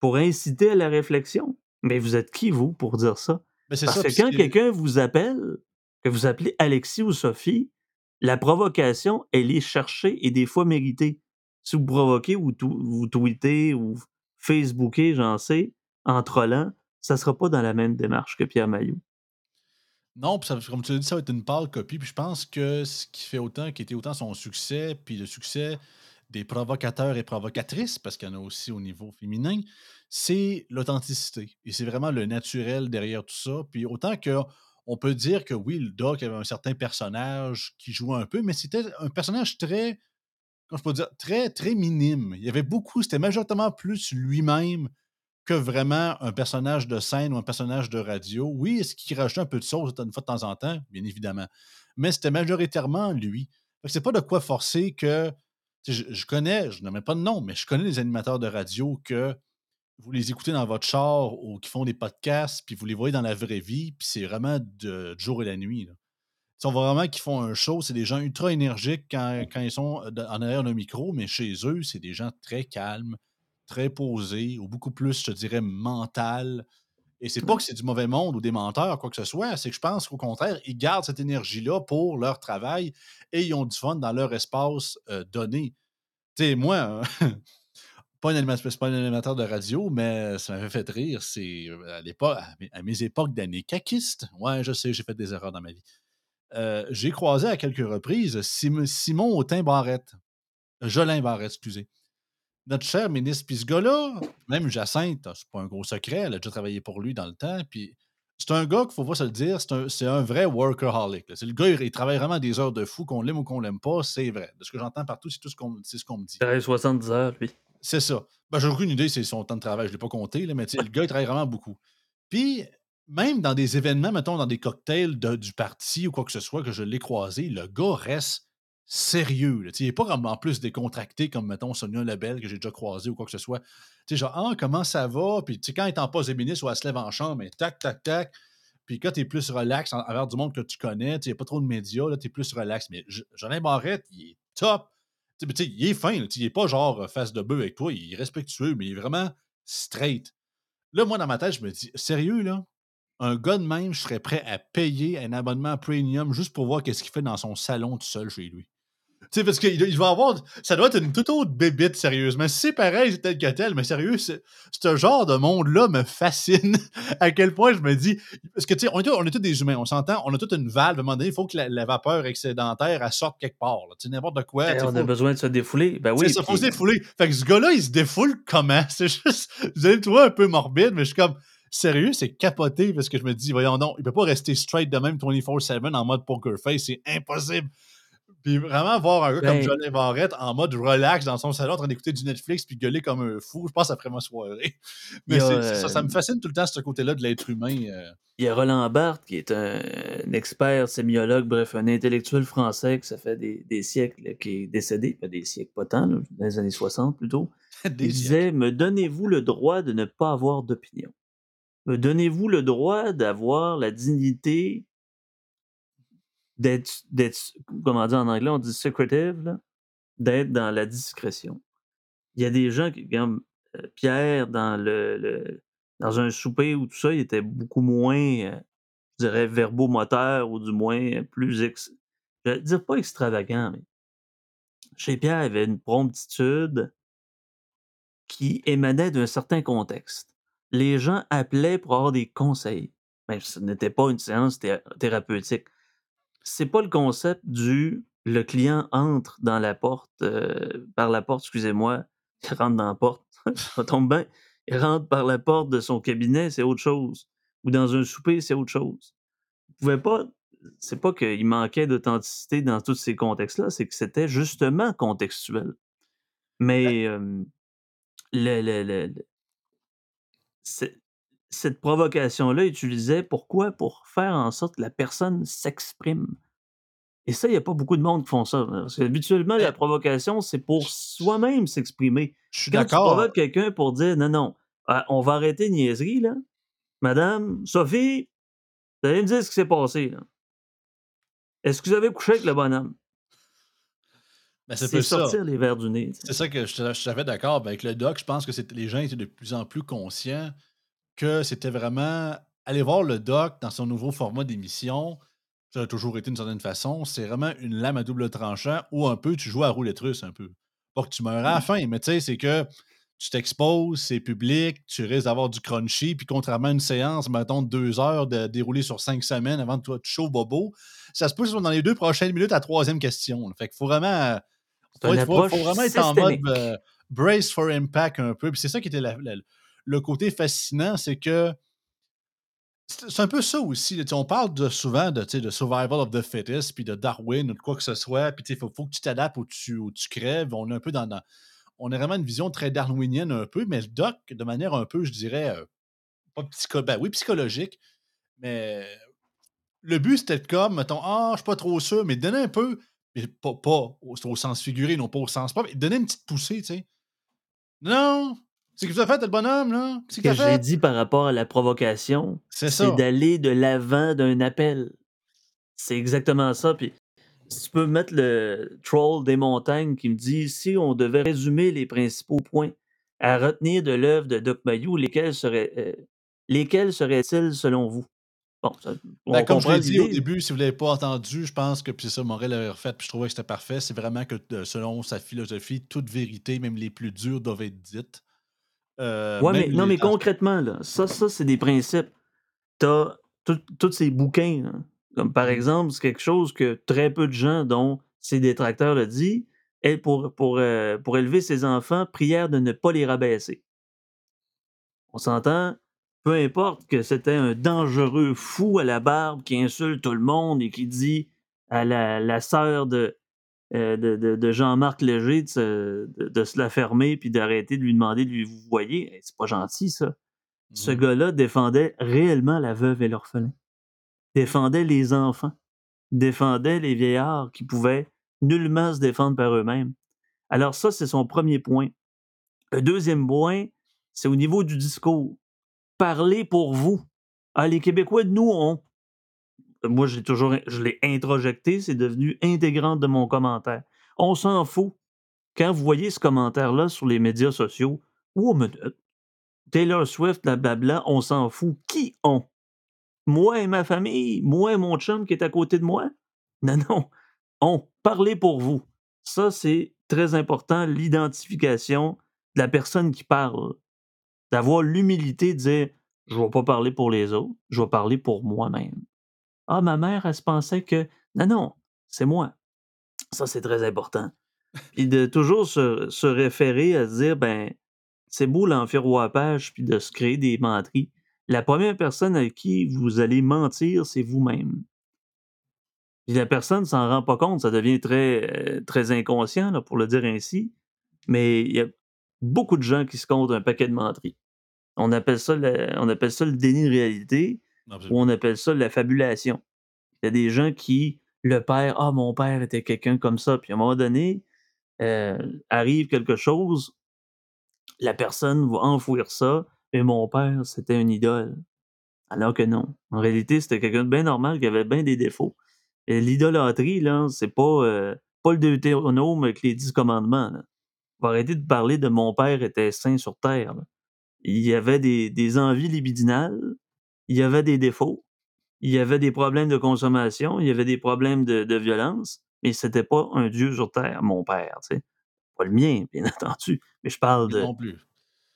Speaker 2: Pour inciter à la réflexion. Mais vous êtes qui, vous, pour dire ça? Parce que quand quelqu'un vous appelle, que vous appelez Alexis ou Sophie, la provocation, elle est cherchée et des fois méritée. Si vous provoquez ou vous tweetez ou Facebookez, j'en sais, en trollant, ça ne sera pas dans la même démarche que Pierre Maillot.
Speaker 1: Non, ça, comme tu l'as dit, ça va être une pâle copie. Puis je pense que ce qui fait autant, qui était autant son succès, puis le succès des provocateurs et provocatrices, parce qu'il y en a aussi au niveau féminin, c'est l'authenticité. Et c'est vraiment le naturel derrière tout ça. Puis autant que on peut dire que oui, le Doc avait un certain personnage qui jouait un peu, mais c'était un personnage très, je peux dire, très, très minime. Il y avait beaucoup, c'était majoritairement plus lui-même que vraiment un personnage de scène ou un personnage de radio. Oui, est-ce qu'il rajoutait un peu de sauce une fois de temps en temps? Bien évidemment. Mais c'était majoritairement lui. C'est pas de quoi forcer que. Je, connais, je n'aime pas de nom, mais je connais les animateurs de radio que vous les écoutez dans votre char ou qui font des podcasts, puis vous les voyez dans la vraie vie, puis c'est vraiment de, jour et la nuit. Là. Ils voit vraiment qu'ils font un show, c'est des gens ultra énergiques quand, quand ils sont en arrière d'un micro, mais chez eux, c'est des gens très calmes, très posés, ou beaucoup plus, je te dirais, mental. Et c'est pas que c'est du mauvais monde ou des menteurs, quoi que ce soit, c'est que je pense qu'au contraire, ils gardent cette énergie-là pour leur travail et ils ont du fun dans leur espace euh, donné. Tu sais, moi, pas un, pas un animateur de radio, mais ça m'avait fait rire. C'est euh, à, à, mes époques d'années caquistes. Ouais, je sais, j'ai fait des erreurs dans ma vie. Euh, j'ai croisé à quelques reprises Simon Autin Barrette. Jolin Barrette, excusez. Notre cher ministre, puis ce gars-là, même Jacinthe, c'est pas un gros secret, elle a déjà travaillé pour lui dans le temps, puis c'est un gars qu'il faut pas se le dire, c'est un, vrai workaholic. C'est le gars, il, travaille vraiment des heures de fou, qu'on l'aime ou qu'on l'aime pas, c'est vrai. De ce que j'entends partout, c'est tout ce qu'on me dit. Il
Speaker 2: travaille 70 heures, lui.
Speaker 1: C'est ça. Ben, J'ai aucune idée, c'est son temps de travail, je ne l'ai pas compté, mais le gars, il travaille vraiment beaucoup. Puis, même dans des événements, mettons, dans des cocktails du parti ou quoi que ce soit, que je l'ai croisé, le gars reste sérieux. Il n'est pas en plus décontracté comme, mettons, Sonia Lebel, que j'ai déjà croisé ou quoi que ce soit. Tu sais, genre, ah, comment ça va? Puis, quand il est en pause ministre ou elle se lève en chambre, mais tac, tac, tac. Puis quand tu es plus relax envers du monde que tu connais, il n'y a pas trop de médias, tu es plus relax. Mais Jolin Barrette, il est top. Il est fin, il n'est pas genre face de bœuf avec toi, il est respectueux, mais il est vraiment straight. Là, moi, dans ma tête, je me dis, sérieux, là, un gars de même, je serais prêt à payer un abonnement premium juste pour voir qu'est-ce qu'il fait dans son salon tout seul chez lui. Tu sais, parce qu'il va avoir. Ça doit être une toute autre bébite, sérieusement. C'est pareil, c'est tel que tel, mais sérieux, ce genre de monde-là me fascine. à quel point je me dis. Parce que, tu sais, on, on, est tous des humains, on s'entend, on a toute une valve. À un moment donné, il faut que la, vapeur excédentaire, elle sorte quelque part. Tu sais, n'importe quoi.
Speaker 2: On a besoin de se défouler. Ben oui.
Speaker 1: C'est ça, faut se défouler. Fait que ce gars-là, il se défoule comment? C'est juste. Vous allez le trouver un peu morbide, mais je suis comme sérieux, c'est capoté parce que je me dis, voyons non, il peut pas rester straight de même 24-7 en mode poker face, c'est impossible. Puis vraiment voir un gars comme ben Johnny Barrett en mode relax dans son salon en train d'écouter du Netflix puis gueuler comme un fou, je pense après ma soirée. Mais ça, ça me fascine tout le temps ce côté-là de l'être humain. Euh.
Speaker 2: Il y a Roland Barthes qui est un, expert, sémiologue, bref, un intellectuel français qui ça fait des, siècles, qui est décédé, pas des siècles, pas tant, dans les années 60 plutôt. il disait Me donnez-vous le droit de ne pas avoir d'opinion me donnez-vous le droit d'avoir la dignité d'être, comment dire en anglais, on dit secretive, d'être dans la discrétion. Il y a des gens qui, comme euh, Pierre, dans le, dans un souper ou tout ça, il était beaucoup moins, euh, je dirais, verbomoteur ou du moins plus, ex, je vais dire pas extravagant, mais chez Pierre, il y avait une promptitude qui émanait d'un certain contexte les gens appelaient pour avoir des conseils. Mais ce n'était pas une séance thérapeutique. C'est pas le concept du le client entre dans la porte, euh, par la porte, excusez-moi, il rentre dans la porte, ça tombe bien, il rentre par la porte de son cabinet, c'est autre chose. Ou dans un souper, c'est autre chose. Vous pouvez pas, c'est pas qu'il manquait d'authenticité dans tous ces contextes-là, c'est que c'était justement contextuel. Mais le, le, cette provocation-là utilisait pourquoi? Pour faire en sorte que la personne s'exprime. Et ça, il n'y a pas beaucoup de monde qui font ça. Parce habituellement, la provocation, c'est pour soi-même s'exprimer.
Speaker 1: Je suis d'accord.
Speaker 2: Tu provoques quelqu'un pour dire non, non, ah, on va arrêter de niaiserie, là. Madame, Sophie, vous allez me dire ce qui s'est passé, là. Est-ce que vous avez couché avec le bonhomme?
Speaker 1: Ben, c'est sortir
Speaker 2: les verres du nez.
Speaker 1: C'est ça que je, je savais d'accord. Ben, avec le doc, je pense que les gens étaient de plus en plus conscients que c'était vraiment aller voir le doc dans son nouveau format d'émission. Ça a toujours été d'une certaine façon. C'est vraiment une lame à double tranchant où un peu tu joues à roulette russe un peu. Pas que tu meurs à la fin, mais tu sais, c'est que tu t'exposes, c'est public, tu risques d'avoir du crunchy, puis contrairement à une séance, mettons, de deux heures de dérouler sur cinq semaines avant que tu sois bobo, ça se peut dans les deux prochaines minutes à la troisième question. Fait qu'il faut vraiment faut, vraiment être en mode euh, brace for impact un peu. Puis c'est ça qui était le côté fascinant, c'est que C'est un peu ça aussi. on parle de, souvent de, survival of the fittest, puis de Darwin ou de quoi que ce soit. Puis il faut, faut que tu t'adaptes ou tu, crèves. On est un peu dans, On a vraiment une vision très darwinienne un peu, mais le doc, de manière un peu, je dirais, euh, pas psycho, ben oui, psychologique, mais le but, c'était comme, mettons, ah, je suis pas trop sûr, mais donner un peu, mais pas, au, sens figuré, non pas au sens propre, donner une petite poussée, tu sais. Non! C'est que vous avez fait, le bonhomme, là?
Speaker 2: Ce
Speaker 1: que
Speaker 2: j'ai dit par rapport à la provocation,
Speaker 1: C'est
Speaker 2: d'aller de l'avant d'un appel. C'est exactement ça. Puis, si tu peux mettre le troll des montagnes qui me dit si on devait résumer les principaux points à retenir de l'œuvre de Doc Mayou, lesquels seraient euh, lesquels seraient-ils selon vous? Bon, ça- on
Speaker 1: Ben, comme je l'ai dit au début, si vous ne l'avez pas entendu, je pense que, puis ça, Morel l'avait refait, puis je trouvais que c'était parfait. C'est vraiment que, selon sa philosophie, toute vérité, même les plus dures, doivent être dites. Euh,
Speaker 2: Ouais, mais non, mais concrètement, là, ça, ça c'est des principes. T'as tous ces bouquins, là, comme par
Speaker 1: Mhm.
Speaker 2: exemple, c'est quelque chose que très peu de gens, dont ses détracteurs le disent, pour, pour, euh, pour élever ses enfants, prière de ne pas les rabaisser. On s'entend, peu importe que c'était un dangereux fou à la barbe qui insulte tout le monde et qui dit à la, la sœur de, euh, de, de- de Jean-Marc Léger de se, de- de se la fermer puis d'arrêter de lui demander de lui vous voyez. C'est pas gentil, ça. Ce
Speaker 1: Mhm.
Speaker 2: gars-là défendait réellement la veuve et l'orphelin. Défendait les enfants. Défendait les vieillards qui pouvaient nullement se défendre par eux-mêmes. Alors ça, c'est son premier point. Le deuxième point, c'est au niveau du discours. Parlez pour vous. Ah, les Québécois, nous, on... Moi, je l'ai toujours je l'ai introjecté, c'est devenu intégrante de mon commentaire. On s'en fout. Quand vous voyez ce commentaire-là sur les médias sociaux, ou au minute, Taylor Swift, blablabla, on s'en fout. Qui on? Moi et ma famille? Moi et mon chum qui est à côté de moi? Non, non. On. Parlez pour vous. Ça, c'est très important, l'identification de la personne qui parle. D'avoir l'humilité de dire Je ne vais pas parler pour les autres, je vais parler pour moi-même. Ah, ma mère, elle se pensait que. Non, non, c'est moi. Ça, c'est très important. Puis de toujours se, référer à se dire ben, c'est beau l'enfiroapage puis de se créer des menteries. La première personne à qui vous allez mentir, c'est vous-même. Puis la personne ne s'en rend pas compte, ça devient très, très inconscient, pour le dire ainsi. Mais il y a beaucoup de gens qui se comptent un paquet de menteries. On appelle ça on appelle ça le déni de réalité
Speaker 1: Absolument.
Speaker 2: on appelle ça la fabulation. Il y a des gens qui, le père, ah, mon père était quelqu'un comme ça, puis à un moment donné, arrive quelque chose, la personne va enfouir ça, et mon père, c'était une idole. Alors que non. En réalité, c'était quelqu'un de bien normal qui avait bien des défauts. L'idolâtrie, là, c'est pas, pas le Deutéronome avec les dix commandements. Là. Arrêter de parler de mon père était saint sur terre. Il y avait des envies libidinales, il y avait des défauts, il y avait des problèmes de consommation, il y avait des problèmes de, de violence, mais c'était pas un dieu sur terre, mon père, tu sais. Pas le mien, bien entendu. Mais je parle de.
Speaker 1: Non plus.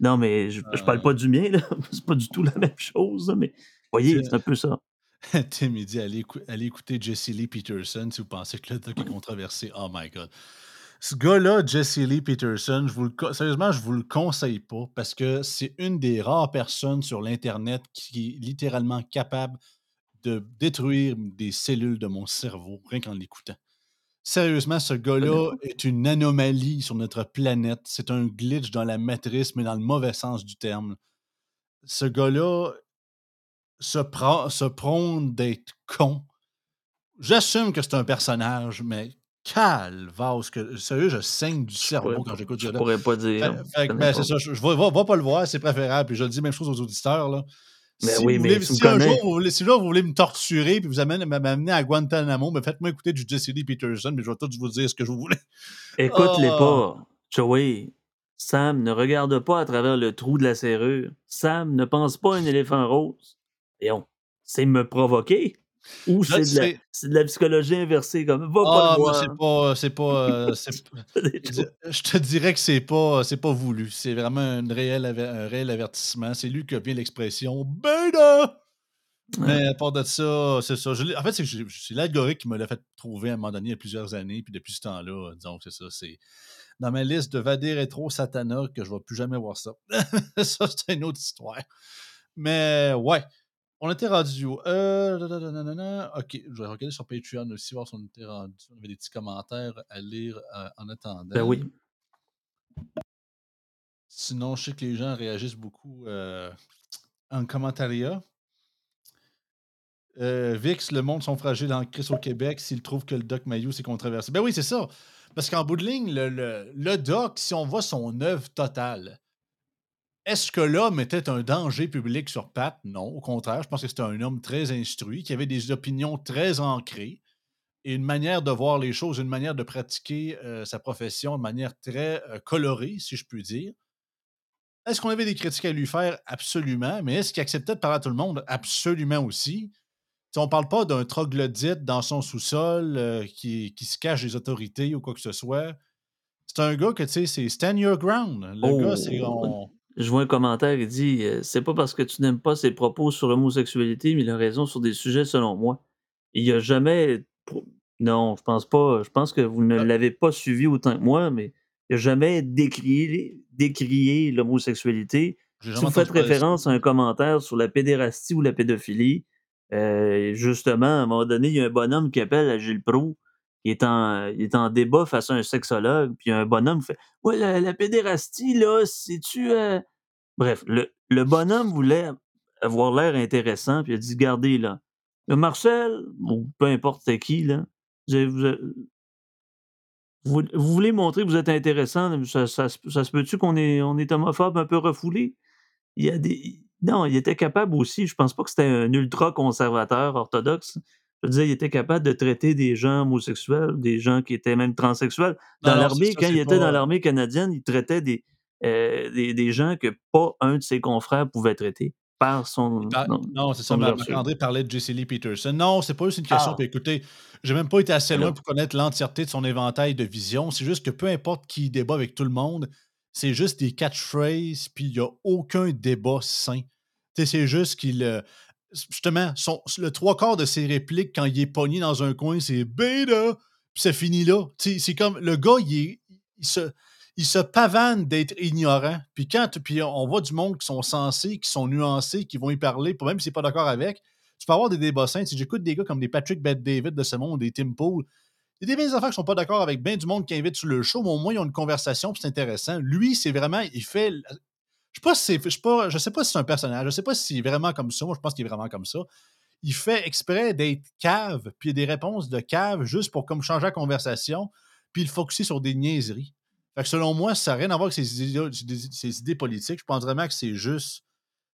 Speaker 2: Non, mais je, je parle
Speaker 1: Euh.
Speaker 2: pas du mien, là. C'est pas du tout la même chose, mais voyez,
Speaker 1: C'est-
Speaker 2: c'est un peu ça.
Speaker 1: Tim, il dit allez, écou- allez écouter Jesse Lee Peterson si vous pensez que le doc est controversé. Oh my god. Ce gars-là, Jesse Lee Peterson, je vous le, sérieusement, je vous le conseille pas parce que c'est une des rares personnes sur l'Internet qui est littéralement capable de détruire des cellules de mon cerveau rien qu'en l'écoutant. Sérieusement, ce gars-là est une anomalie sur notre planète. C'est un glitch dans la matrice, mais dans le mauvais sens du terme. Ce gars-là se, pra- se prône d'être con. J'assume que c'est un personnage, mais calvasse que. Sérieux, je saigne du
Speaker 2: Je
Speaker 1: cerveau
Speaker 2: pourrais,
Speaker 1: quand j'écoute
Speaker 2: je
Speaker 1: ça. là.
Speaker 2: pourrais pas dire.
Speaker 1: Fait,
Speaker 2: je
Speaker 1: fait que,
Speaker 2: connais
Speaker 1: ben, c'est ça, je, je vais, va, va pas le voir, c'est préférable. Puis je le dis même chose aux auditeurs. Là.
Speaker 2: Ben
Speaker 1: si
Speaker 2: oui,
Speaker 1: vous
Speaker 2: mais
Speaker 1: voulez,
Speaker 2: tu me
Speaker 1: si un jour vous voulez, si un jour vous voulez me torturer puis vous m'amener à Guantanamo, ben faites-moi écouter du Jesse Lee Peterson, puis je vais tous vous dire ce que je vous voulez.
Speaker 2: Écoute-les
Speaker 1: Ah!
Speaker 2: pas. Joey, Sam ne regarde pas à travers le trou de la serrure. Sam ne pense pas à un éléphant rose. Et on, c'est me provoquer ou c'est de, la, de psychologie inversée comme va pas
Speaker 1: Ah, c'est pas. C'est pas. euh, c'est- Je
Speaker 2: choses.
Speaker 1: te- je te dirais que c'est pas, c'est pas voulu. C'est vraiment un réel, un réel avertissement. C'est lui qui a bien l'expression Beta! Mais à part de ça, c'est ça. Je en fait, c'est l'algorithme qui me l'a fait trouver à un moment donné il y a plusieurs années. Puis depuis ce temps-là, disons que c'est ça. C'est dans ma liste de Vadé Rétro Satana que je ne vais plus jamais voir ça. ça, c'est une autre histoire. Mais ouais. On était rendu où? Euh, nanana, ok, je vais regarder sur Patreon aussi, voir si on était rendu. On avait des petits commentaires à lire euh, en attendant.
Speaker 2: Ben oui.
Speaker 1: Sinon, je sais que les gens réagissent beaucoup euh, en commentariat. Euh, Vix, le monde sont fragiles en crise au Québec s'ils trouvent que le Doc Mayou c'est controversé. Ben oui, c'est ça. Parce qu'en bout de ligne, le, le- le Doc, si on voit son œuvre totale, est-ce que l'homme était un danger public sur Pat? Non, au contraire. Je pense que c'était un homme très instruit, qui avait des opinions très ancrées et une manière de voir les choses, une manière de pratiquer euh, sa profession de manière très euh, colorée, si je puis dire. Est-ce qu'on avait des critiques à lui faire? Absolument. Mais est-ce qu'il acceptait de parler à tout le monde? Absolument aussi. T'sais, on ne parle pas d'un troglodyte dans son sous-sol euh, qui, qui se cache des autorités ou quoi que ce soit. C'est un gars que, tu sais, c'est stand your ground. Le gars, c'est.
Speaker 2: Oh,
Speaker 1: on-
Speaker 2: Je vois un commentaire, il dit euh, C'est pas parce que tu n'aimes pas ses propos sur l'homosexualité, mais il a raison sur des sujets selon moi. Il n'y a jamais. Non, je pense pas. Je pense que vous ne
Speaker 1: Ah.
Speaker 2: l'avez pas suivi autant que moi, mais il n'a jamais décrié, décrié l'homosexualité. Si vous faites référence à un commentaire sur la pédérastie ou la pédophilie, euh, justement, à un moment donné, il y a un bonhomme qui appelle à Gilles Proulx, qui est en, il est en débat face à un sexologue, puis un bonhomme fait Ouais, la, pédérastie, là, c'est-tu. euh, Bref, le, le bonhomme voulait avoir l'air intéressant, puis il a dit Gardez, là, le Marcel, ou peu importe qui, là, vous, vous voulez montrer que vous êtes intéressant, ça, ça se- ça se peut-tu qu'on est, on est homophobe un peu refoulé il y a des. Non, il était capable aussi. Je pense pas que c'était un ultra-conservateur orthodoxe. Je veux dire, il était capable de traiter des gens homosexuels, des gens qui étaient même transsexuels. Dans l'armée, quand il était dans l'armée canadienne, il traitait des, euh, des, des gens que pas un de ses confrères pouvait traiter par son.
Speaker 1: Par-
Speaker 2: non,
Speaker 1: non, c'est ça. Marc-André parlait de Jesse Lee Peterson. Non, c'est pas juste une question.
Speaker 2: Ah.
Speaker 1: Puis écoutez, j'ai même pas été assez loin pour connaître l'entièreté de son éventail de vision. C'est juste que peu importe qui débat avec tout le monde, c'est juste des catchphrases, puis il n'y a aucun débat sain. Tu sais, c'est juste qu'il. Justement, son- le trois quarts de ses répliques, quand il est pogné dans un coin, c'est bêta, puis ça finit là. C'est comme. Le gars, il, se il se pavane d'être ignorant. Puis quand puis on voit du monde qui sont sensés, qui sont nuancés, qui vont y parler, même s'ils sont pas d'accord avec, tu peux avoir des débats sains. Si j'écoute des gars comme des Patrick Bet David de ce monde, des Tim Pool, il y a des belles affaires qui sont pas d'accord avec bien du monde qui invite sur le show, mais au moins ils ont une conversation, c'est intéressant. Lui, c'est vraiment, il fait. Je sais pas si c'est- je sais pas, si c'est un personnage, je sais pas si c'est vraiment comme ça. Moi, je pense qu'il est vraiment comme ça. Il fait exprès d'être cave, puis des réponses de cave juste pour comme changer la conversation, puis il focusser sur des niaiseries. Fait que selon moi, ça n'a rien à voir avec ses idées politiques. Je pense vraiment que c'est juste.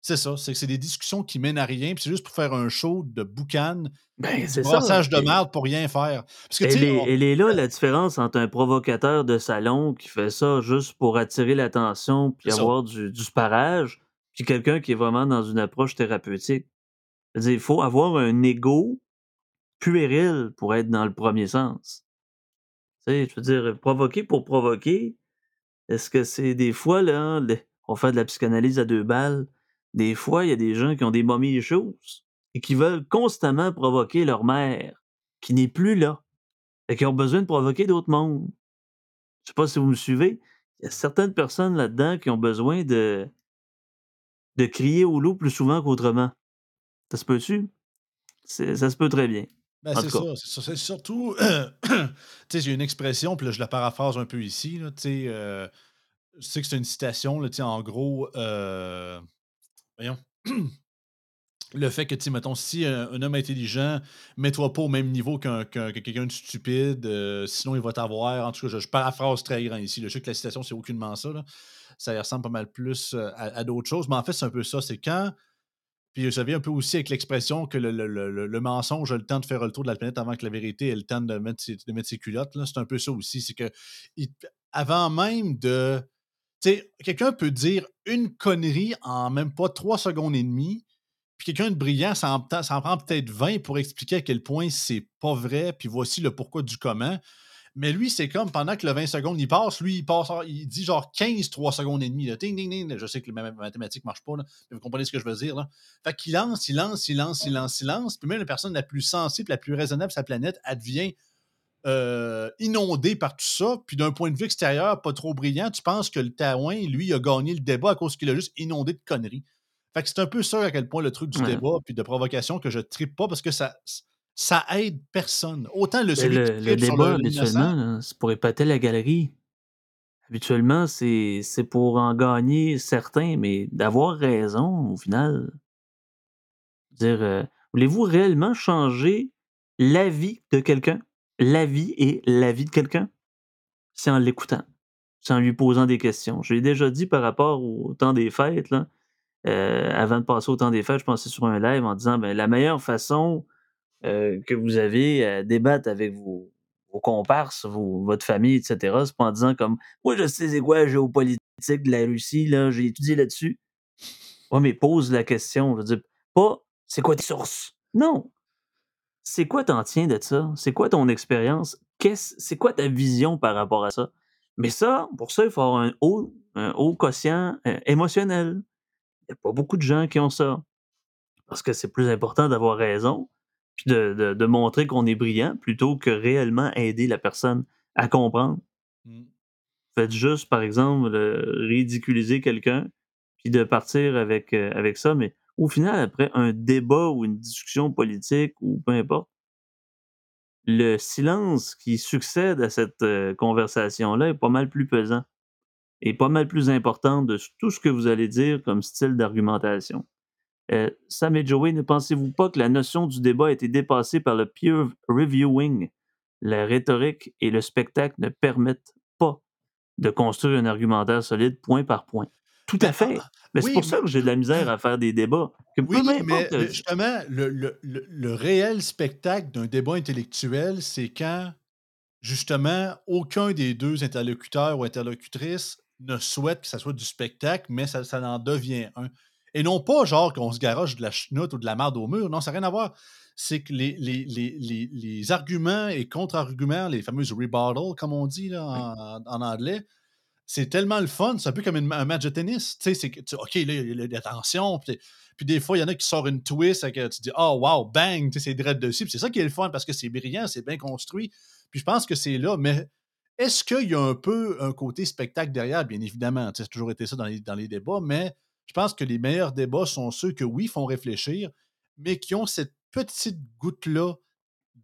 Speaker 1: C'est ça, c'est que c'est des discussions qui mènent à rien, puis c'est juste pour faire un show de boucan,
Speaker 2: Ben, c'est
Speaker 1: brassage de merde pour rien faire. Parce que,
Speaker 2: Elle est,
Speaker 1: on-
Speaker 2: elle est là la différence entre un provocateur de salon qui fait ça juste pour attirer l'attention puis avoir du, du sparage, puis quelqu'un qui est vraiment dans une approche thérapeutique. Il faut avoir un ego puéril pour être dans le premier sens. Tu je veux dire, provoquer pour provoquer, est-ce que c'est des fois, là, on fait de la psychanalyse à deux balles, des fois, il y a des gens qui ont des momies choses et qui veulent constamment provoquer leur mère, qui n'est plus là, et qui ont besoin de provoquer d'autres mondes. Je sais pas si vous me suivez. Il y a certaines personnes là-dedans qui ont besoin de, de crier au loup plus souvent qu'autrement. Ça se peut-tu? Ça se peut très bien.
Speaker 1: Ben,
Speaker 2: En
Speaker 1: c'est ça, c'est surtout, tu sais, j'ai une expression, puis là, je la paraphrase un peu ici. Là, tu sais, euh, je sais que c'est une citation, là, en gros, euh, voyons. Le fait que, mettons, si un, un homme intelligent, mets-toi pas au même niveau qu'un- qu'un- que quelqu'un de stupide, euh, sinon il va t'avoir. En tout cas, je, je paraphrase très grand ici. Je sais que la citation, c'est aucunement ça. là. Ça ressemble pas mal plus euh, à, d'autres choses. Mais en fait, c'est un peu ça. C'est quand puis ça vient un peu aussi avec l'expression que le, mensonge a le temps de faire le tour de la planète avant que la vérité ait le temps de mettre ses, de mettre ses culottes. C'est un peu ça aussi. C'est que avant même de. Quelqu'un peut dire une connerie en même pas trois secondes et demie. Puis quelqu'un de brillant, ça en, prend peut-être 20 pour expliquer à quel point c'est pas vrai. Puis voici le pourquoi du comment. Mais lui, c'est comme pendant que le 20 secondes, il passe, lui, il passe, il dit genre 15, 3 secondes et demie. Là. Ding, ding, ding. Je sais que ma ma mathématique marche pas, là, mais vous comprenez ce que je veux dire. Là. Fait qu'il lance, il lance, il lance, il lance, il lance. Puis même la personne la plus sensible, la plus raisonnable de sa planète, advient euh, inondée par tout ça. Puis d'un point de vue extérieur, pas trop brillant, tu penses que le Taouin, lui, a gagné le débat à cause qu'il a juste inondé de conneries. Fait que c'est un peu ça à quel point le truc du
Speaker 2: Ouais.
Speaker 1: débat puis de provocation que je trippe pas parce que ça, ça aide personne. Autant le celui
Speaker 2: le,
Speaker 1: qui
Speaker 2: le débat,
Speaker 1: le-
Speaker 2: habituellement, c'est pour épater la galerie. Habituellement, c'est c'est pour en gagner certains, mais d'avoir raison, au final. Dire, euh, voulez-vous réellement changer l'avis de quelqu'un? L'avis et l'avis de quelqu'un? C'est en l'écoutant, c'est en lui posant des questions. Je l'ai déjà dit par rapport au temps des fêtes, euh, avant de passer au temps des fêtes, je pensais sur un live en disant ben, la meilleure façon euh, que vous avez à débattre avec vos, vos comparses, vos- votre famille, etc., c'est pas en disant comme Moi, je sais c'est quoi la géopolitique de la Russie, là, j'ai étudié là-dessus. Ouais, mais pose la question. Je veux dire, pas c'est quoi tes sources? Non. C'est quoi t'en tiens de ça? C'est quoi ton expérience? Qu'est-ce, c'est quoi ta vision par rapport à ça? Mais ça, pour ça, il faut avoir un haut, un haut quotient euh, émotionnel. Il n'y a pas beaucoup de gens qui ont ça. Parce que c'est plus important d'avoir raison, puis de, de- de montrer qu'on est brillant, plutôt que réellement aider la personne à comprendre.
Speaker 1: Mm.
Speaker 2: Faites juste, par exemple, le- ridiculiser quelqu'un, puis de partir avec, euh, avec ça. Mais au final, après un débat ou une discussion politique ou peu importe, le silence qui succède à cette euh, conversation-là est pas mal plus pesant et pas mal plus important de tout ce que vous allez dire comme style d'argumentation. Euh, Sam et Joey, ne pensez-vous pas que la notion du débat a été dépassée par le peer reviewing? La rhétorique et le spectacle ne permettent pas de construire un argumentaire solide point par point. Tout à fait. Mais c'est pour ça que j'ai de la misère à faire des débats. Que
Speaker 1: Oui, mais,
Speaker 2: m'importe,
Speaker 1: mais
Speaker 2: euh,
Speaker 1: justement, le, le- le- réel spectacle d'un débat intellectuel, c'est quand, justement, aucun des deux interlocuteurs ou interlocutrices ne souhaite que ça soit du spectacle, mais ça, ça en devient un. Et non pas genre qu'on se garoche de la chenoute ou de la merde au mur. Non, ça n'a rien à voir. C'est que les, les, les, les, les arguments et contre-arguments, les fameuses rebuttals, comme on dit là, en, en anglais, c'est tellement le fun. C'est un peu comme un match de tennis. Tu sais, c'est que, OK, là, il y a tension. Puis, puis des fois, il y en a qui sortent une twist et que tu dis, oh, wow, bang, c'est direct dessus. Puis c'est ça qui est le fun parce que c'est brillant, c'est bien construit. Puis je pense que c'est là. Mais est-ce qu'il y a un peu un côté spectacle derrière? Bien évidemment, a toujours été ça dans les, dans les débats, mais je pense que les meilleurs débats sont ceux que, oui, font réfléchir, mais qui ont cette petite goutte-là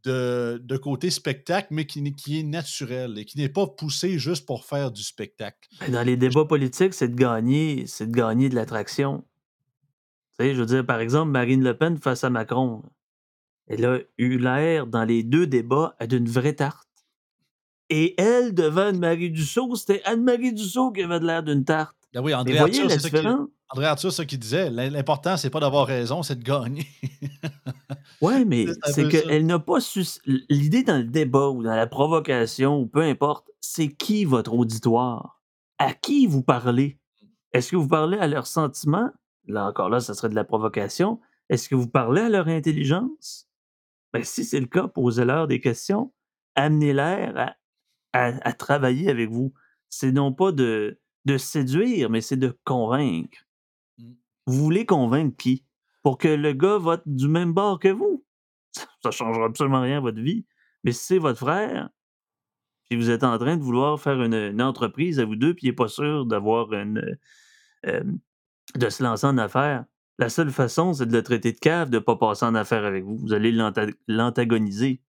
Speaker 1: de, de côté spectacle, mais qui, est naturel et qui n'est pas poussé juste pour faire du spectacle.
Speaker 2: Dans les débats politiques, c'est de gagner, c'est de gagner de l'attraction. Tu sais, je veux dire, par exemple, Marine Le Pen face à Macron. Elle a eu l'air dans les deux débats d'une vraie tarte. Et elle, devant Anne-Marie Dussault, c'était Anne-Marie Dussault qui avait de l'air d'une tarte.
Speaker 1: Ben oui, André Arthur, c'est ça qui? André Arthur, ça qu'il disait. L'im- L'important, c'est pas d'avoir raison, c'est de gagner.
Speaker 2: Ouais, mais
Speaker 1: C'est
Speaker 2: qu'elle n'a pas su. L'idée dans le débat ou dans la provocation ou peu importe, c'est qui votre auditoire? À qui vous parlez? Est-ce que vous parlez à leurs sentiments? Là encore, là, ça serait de la provocation. Est-ce que vous parlez à leur intelligence? Ben, si c'est le cas, posez-leur des questions. Amenez-les à, à- à travailler avec vous. C'est non pas de, de séduire, mais c'est de convaincre. Vous voulez convaincre qui? Pour que le gars vote du même bord que vous? Ça ne changera absolument rien à votre vie. Mais si c'est votre frère, puis vous êtes en train de vouloir faire une, entreprise à vous deux, puis il n'est pas sûr d'avoir une. de se lancer en affaires, la seule façon, c'est de le traiter de cave, de ne pas passer en affaires avec vous. Vous allez l'anta- l'antagoniser.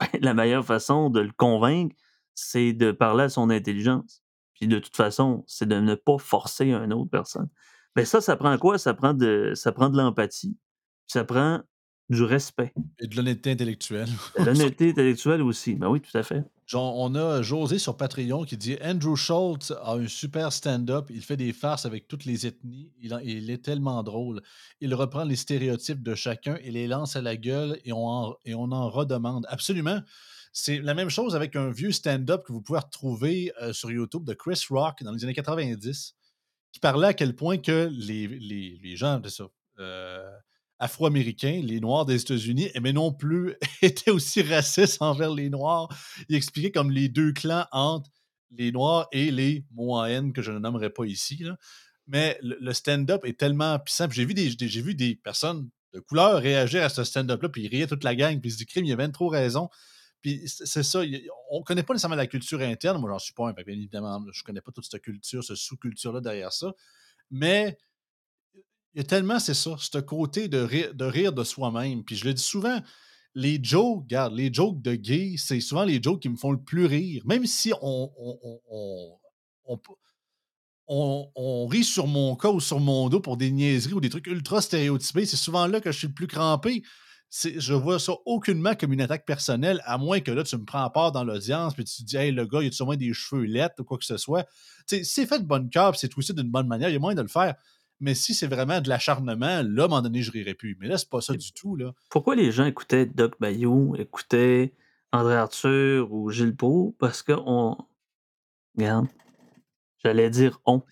Speaker 2: La meilleure façon de le convaincre, c'est de parler à son intelligence. Puis de toute façon, c'est de ne pas forcer une autre personne. Mais ça, ça prend quoi? Ça prend de, ça prend de l'empathie. Ça prend du respect.
Speaker 1: Et de l'honnêteté intellectuelle.
Speaker 2: L'honnêteté intellectuelle aussi. Ben oui, tout à fait.
Speaker 1: Genre, on a José sur Patreon qui dit Andrew Schultz a un super stand-up. Il fait des farces avec toutes les ethnies. Il, en- il est tellement drôle. Il reprend les stéréotypes de chacun et les lance à la gueule et on en, et on en redemande. Absolument. C'est la même chose avec un vieux stand-up que vous pouvez retrouver euh, sur YouTube de Chris Rock dans les années 90 qui parlait à quel point que les, les, les gens euh, afro-américains, les Noirs des États-Unis, mais non plus étaient aussi racistes envers les Noirs. Il expliquait comme les deux clans entre les Noirs et les Moahen, que je ne nommerai pas ici. Mais le, stand-up est tellement puissant. Puis J'ai vu des, vu des personnes de couleur réagir à ce stand-up-là, puis ils riaient toute la gang, puis ils se disent, crime, il y avait trop raison. Puis c'est ça, on ne connaît pas nécessairement la culture interne. Moi, j'en suis pas un, bien évidemment, je ne connais pas toute cette culture, cette sous-culture-là derrière ça. Mais il y a tellement, c'est ça, ce côté de rire de, rire de soi-même. Puis je le dis souvent, les jokes, regarde, les jokes de gay, c'est souvent les jokes qui me font le plus rire. Même si on, on, on, rit sur mon cas ou sur mon dos pour des niaiseries ou des trucs ultra stéréotypés, c'est souvent là que je suis le plus crampé. Je vois ça aucunement comme une attaque personnelle, à moins que là, tu me prends part dans l'audience puis tu te dis, hey, le gars, il a sûrement des cheveux lettres ou quoi que ce soit. c'est fait de bonne cœur c'est twissé d'une bonne manière, il y a moyen de le faire. Mais si c'est vraiment de l'acharnement, là, à un moment donné, je rirais plus. Mais là, c'est pas ça du tout. Là.
Speaker 2: Pourquoi les gens écoutaient Doc Bayou, écoutaient André Arthur ou Gilles Pau? Parce qu'on. Regarde, j'allais dire on.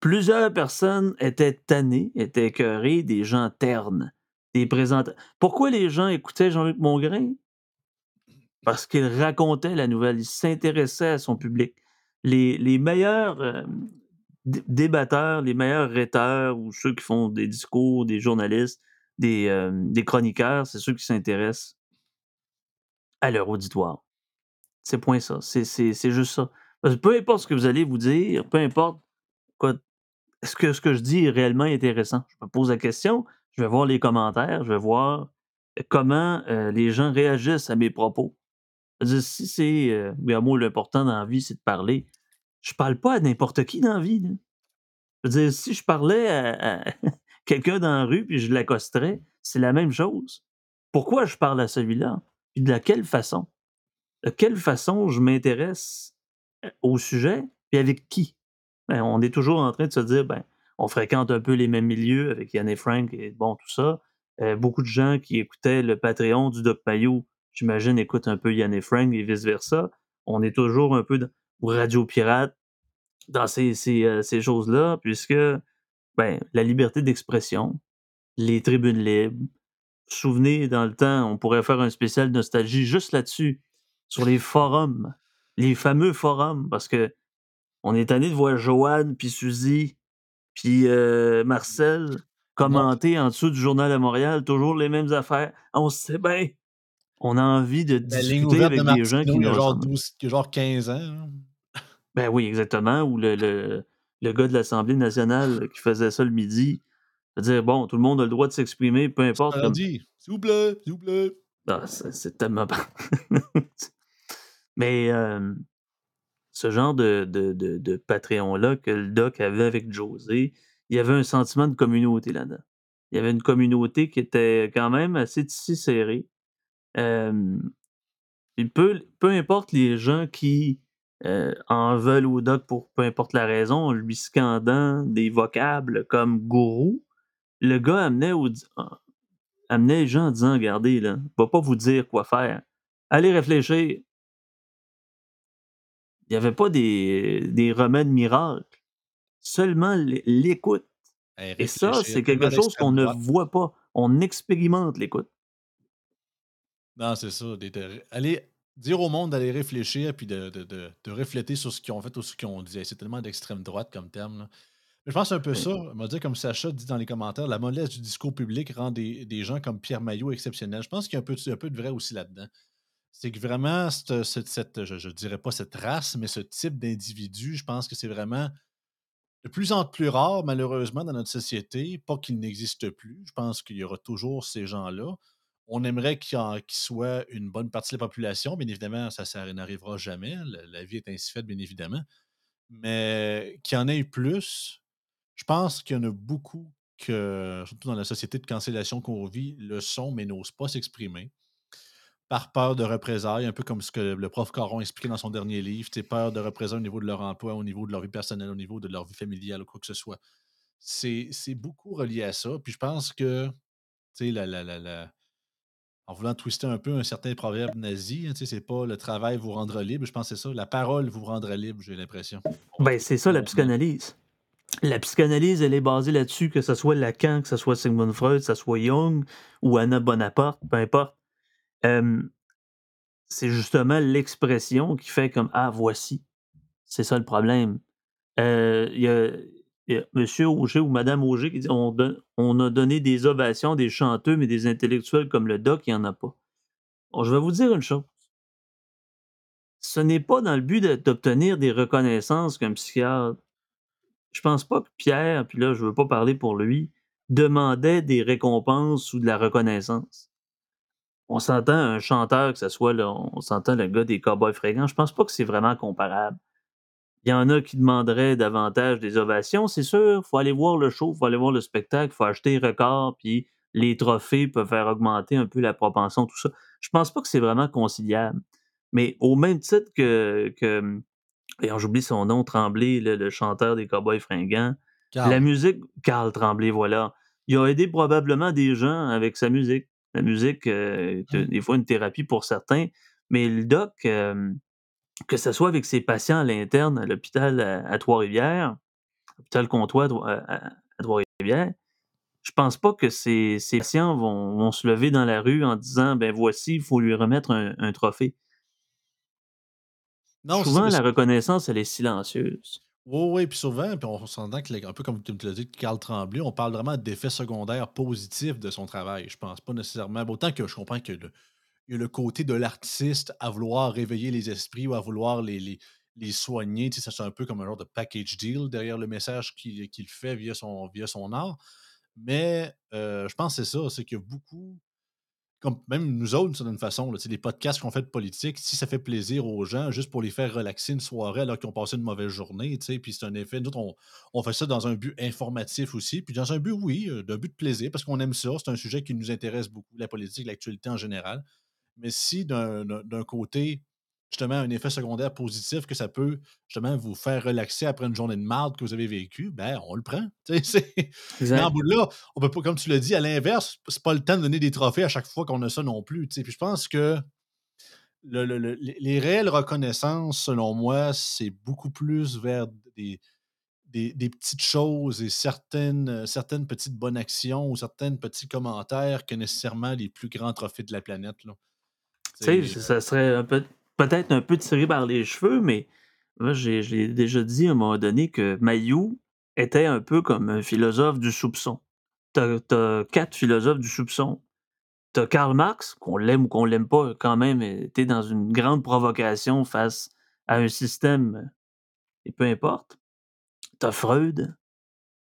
Speaker 2: Plusieurs personnes étaient tannées, étaient écœurées des gens ternes, Pourquoi les gens écoutaient Jean-Luc Mongrain? Parce qu'il racontait la nouvelle, il s'intéressait à son public. Les, meilleurs euh, débatteurs, les meilleurs rhéteurs ou ceux qui font des discours, des journalistes, des, euh, chroniqueurs, c'est ceux qui s'intéressent à leur auditoire. C'est point ça. C'est juste ça. peu importe ce que vous allez vous dire, peu importe est-ce que ce que je dis est réellement intéressant. Je me pose la question, je vais voir les commentaires, je vais voir comment les gens réagissent à mes propos. si c'est, euh, moi, l'important dans la vie, c'est de parler, je parle pas à n'importe qui dans la vie. Je veux dire, si je parlais à, quelqu'un dans la rue puis je l'accosterais, c'est la même chose. Pourquoi je parle à celui-là? Puis de quelle façon? De quelle façon je m'intéresse au sujet, puis avec qui? Ben, on est toujours en train de se dire, ben, on fréquente un peu les mêmes milieux avec Yann et Frank et bon, tout ça. Euh, beaucoup de gens qui écoutaient le Patreon du Doc Payot, j'imagine, écoutent un peu Yann et Frank et vice-versa. On est toujours un peu Radio Pirate dans ces, euh, ces, choses-là, puisque ben, la liberté d'expression, les tribunes libres, souvenez, dans le temps, on pourrait faire un spécial nostalgie juste là-dessus, sur les forums, les fameux forums, parce que on est tanné de voir Joanne, puis Suzy, puis euh, Marcel commenter en dessous du Journal de Montréal, toujours les mêmes affaires. On sait bien. On a envie de discuter avec des gens qui
Speaker 1: ont genre, genre 15 ans. Hein.
Speaker 2: Ben oui, exactement. Ou le, le, le gars de l'Assemblée nationale qui faisait ça le midi. dire bon, tout le monde a le droit de s'exprimer, peu importe.
Speaker 1: Comme... S'il vous plaît, s'il vous plaît.
Speaker 2: Ah, c'est tellement. Mais ce genre de, de, de, de Patreon-là que le doc avait avec José, il y avait un sentiment de communauté là-dedans. Il y avait une communauté qui était quand même assez tissée serrée. Peu, importe les gens qui euh, en veulent au doc pour peu importe la raison, lui scandant des vocables comme gourou, le gars amenait, amenait les gens en disant Regardez, là, va pas vous dire quoi faire. Allez réfléchir. Il n'y avait pas des, des remèdes miracles, seulement l'écoute. Et ça, c'est quelque chose qu'on ne voit pas. On expérimente l'écoute.
Speaker 1: Non, c'est ça. Allez, dire au monde d'aller réfléchir puis de, de, de, de, refléter sur ce qu'ils ont fait ou ce qu'ils ont dit. C'est tellement d'extrême droite comme terme. Mais je pense un peu ça. On va dire, comme Sacha dit dans les commentaires, la mollesse du discours public rend des, des gens comme Pierre Maillot exceptionnels. Je pense qu'il y a un peu, un peu de vrai aussi là-dedans. C'est que vraiment, cette, cette, je ne dirais pas cette race, mais ce type d'individu, je pense que c'est vraiment de plus en plus rare, malheureusement, dans notre société. Pas qu'il n'existe plus. Je pense qu'il y aura toujours ces gens-là. On aimerait qu'il soit une bonne partie de la population. Bien évidemment, ça, ça n'arrivera jamais. La, vie est ainsi faite, bien évidemment. Mais qu'il y en ait plus, je pense qu'il y en a beaucoup que, surtout dans la société de cancellation qu'on vit, le sont, mais n'osent pas s'exprimer par peur de représailles, un peu comme ce que le prof Caron expliquait dans son dernier livre, peur de représailles au niveau de leur emploi, au niveau de leur vie personnelle, au niveau de leur vie familiale ou quoi que ce soit. C'est beaucoup relié à ça. Puis je pense que, tu sais, la, la, la, en voulant twister un peu un certain proverbe nazi. Hein, c'est pas le travail vous rendra libre, je pense que c'est ça. La parole vous rendra libre, j'ai l'impression.
Speaker 2: Ben, c'est ça la psychanalyse. La psychanalyse, elle est basée là-dessus, que ce soit Lacan, que ce soit Sigmund Freud, que ce soit Jung ou Anna Bonaparte, peu importe. C'est justement l'expression qui fait comme Ah, voici. C'est ça le problème. Il y a Monsieur Auger ou Madame Auger qui dit on, a donné des ovations des chanteux, mais des intellectuels comme le doc, il n'y en a pas. je vais vous dire une chose. Ce n'est pas dans le but d'obtenir des reconnaissances comme psychiatre. Je pense pas que Pierre, puis là, je veux pas parler pour lui, demandaient des récompenses ou de la reconnaissance. On s'entend un chanteur, que ce soit, là, on s'entend le gars des Cowboys fréquents, je pense pas que c'est vraiment comparable. Il y en a qui demanderaient davantage des ovations, c'est sûr. faut aller voir le show, faut aller voir le spectacle, faut acheter record, puis les trophées peuvent faire augmenter un peu la propension, tout ça. Je pense pas que c'est vraiment conciliable. Mais au même titre que, que j'oublie son nom, Tremblay, le, le chanteur des Cowboys fringants, la musique, Carl Tremblay, voilà. Il a aidé probablement des gens avec sa musique. La musique, euh, est,
Speaker 1: Mmh.
Speaker 2: des fois une thérapie pour certains, mais le doc, euh, que ce soit avec ses patients à l'interne à l'hôpital à, à Trois-Rivières, hôpital Comtois à, Trois- à- à- à Trois-Rivières, je pense pas que ces, ces patients vont, vont se lever dans la rue en disant ben voici, il faut lui remettre un, un trophée.
Speaker 1: Non,
Speaker 2: Souvent, la reconnaissance, elle est silencieuse.
Speaker 1: Oui, oui, puis souvent, puis on s'entend que, un peu comme tu l'as dit, Carl Tremblay, on parle vraiment d'effets secondaires positifs de son travail. Je pense pas nécessairement. Autant que je comprends que y a le côté de l'artiste à vouloir réveiller les esprits ou à vouloir les, soigner. Tu sais, ça, c'est un peu comme un genre de package deal derrière le message qu'il qu'il fait via son, art. Mais euh, je pense que c'est ça, c'est que beaucoup comme même nous autres, d'une certaine façon, là, les podcasts qu'on fait de politique, si ça fait plaisir aux gens, juste pour les faire relaxer une soirée alors qu'ils ont passé une mauvaise journée, puis c'est un effet. Nous on, on fait ça dans un but informatif aussi, puis dans un but, oui, euh, d'un but de plaisir, parce qu'on aime ça. C'est un sujet qui nous intéresse beaucoup, la politique, l'actualité en général. Mais si d'un côté, justement, un effet secondaire positif que ça peut justement vous faire relaxer après une journée de marde que vous avez vécue, ben on le prend. Mais en bout de là, on peut pas, comme tu l'as dit, à l'inverse, c'est pas le temps de donner des trophées à chaque fois qu'on a ça non plus. tu sais. Puis je pense que le- le- le- les les réelles reconnaissances, selon moi, c'est beaucoup plus vers des, des, des petites choses et certaines, euh, certaines petites bonnes actions ou certains petits commentaires que nécessairement les plus grands trophées de la planète. Là.
Speaker 2: Tu sais,
Speaker 1: C'est,
Speaker 2: ça serait un peu- peut-être un peu tiré par les cheveux, mais moi, j'ai déjà dit à un moment donné que Mayou était un peu comme un philosophe du soupçon. T'as as quatre philosophes du soupçon. T'as Karl Marx, qu'on l'aime ou qu'on l'aime pas, quand même, était dans une grande provocation face à un système, et peu importe. T'as Freud,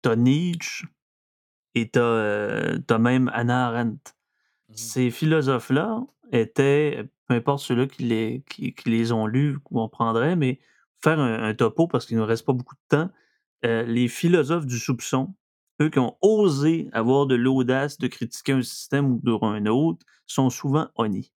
Speaker 2: t'as Nietzsche, et t'as euh, même Hannah Arendt.
Speaker 1: Mhm.
Speaker 2: Ces philosophes-là étaient, peu importe ceux-là qui les, qui, les ont lus ou on prendrait, mais faire un, topo parce qu'il ne nous reste pas beaucoup de temps. euh, les philosophes du soupçon, eux qui ont osé avoir de l'audace de critiquer un système ou de- un autre, sont souvent honnis.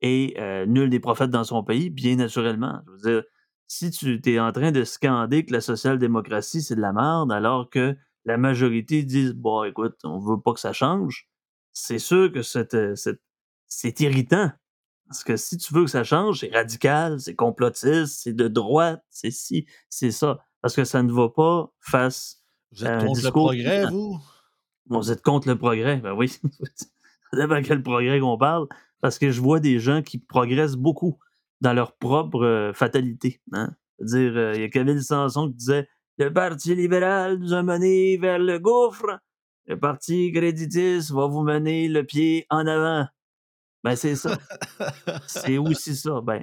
Speaker 2: Et euh, nul des prophètes dans son pays, bien naturellement. Je veux dire, si tu es en train de scander que la social-démocratie, c'est de la merde, alors que la majorité disent Bon, écoute, on veut pas que ça change, c'est sûr que euh, c'est irritant. Parce que si tu veux que ça change, c'est radical, c'est complotiste, c'est de droite, c'est ci, c'est ça. Parce que ça ne va pas face
Speaker 1: Vous
Speaker 2: à
Speaker 1: êtes contre le progrès, vous?
Speaker 2: Vous êtes contre le progrès, ben oui. Ça dépend quel progrès qu'on parle, parce que je vois des gens qui progressent beaucoup dans leur propre euh, fatalité. Hein? C'est-à-dire, euh, il y a Camille Sanson qui disait Le Parti libéral nous a menés vers le gouffre, le Parti créditiste va vous mener le pied en avant. Ben, c'est ça. C'est aussi ça. Ben,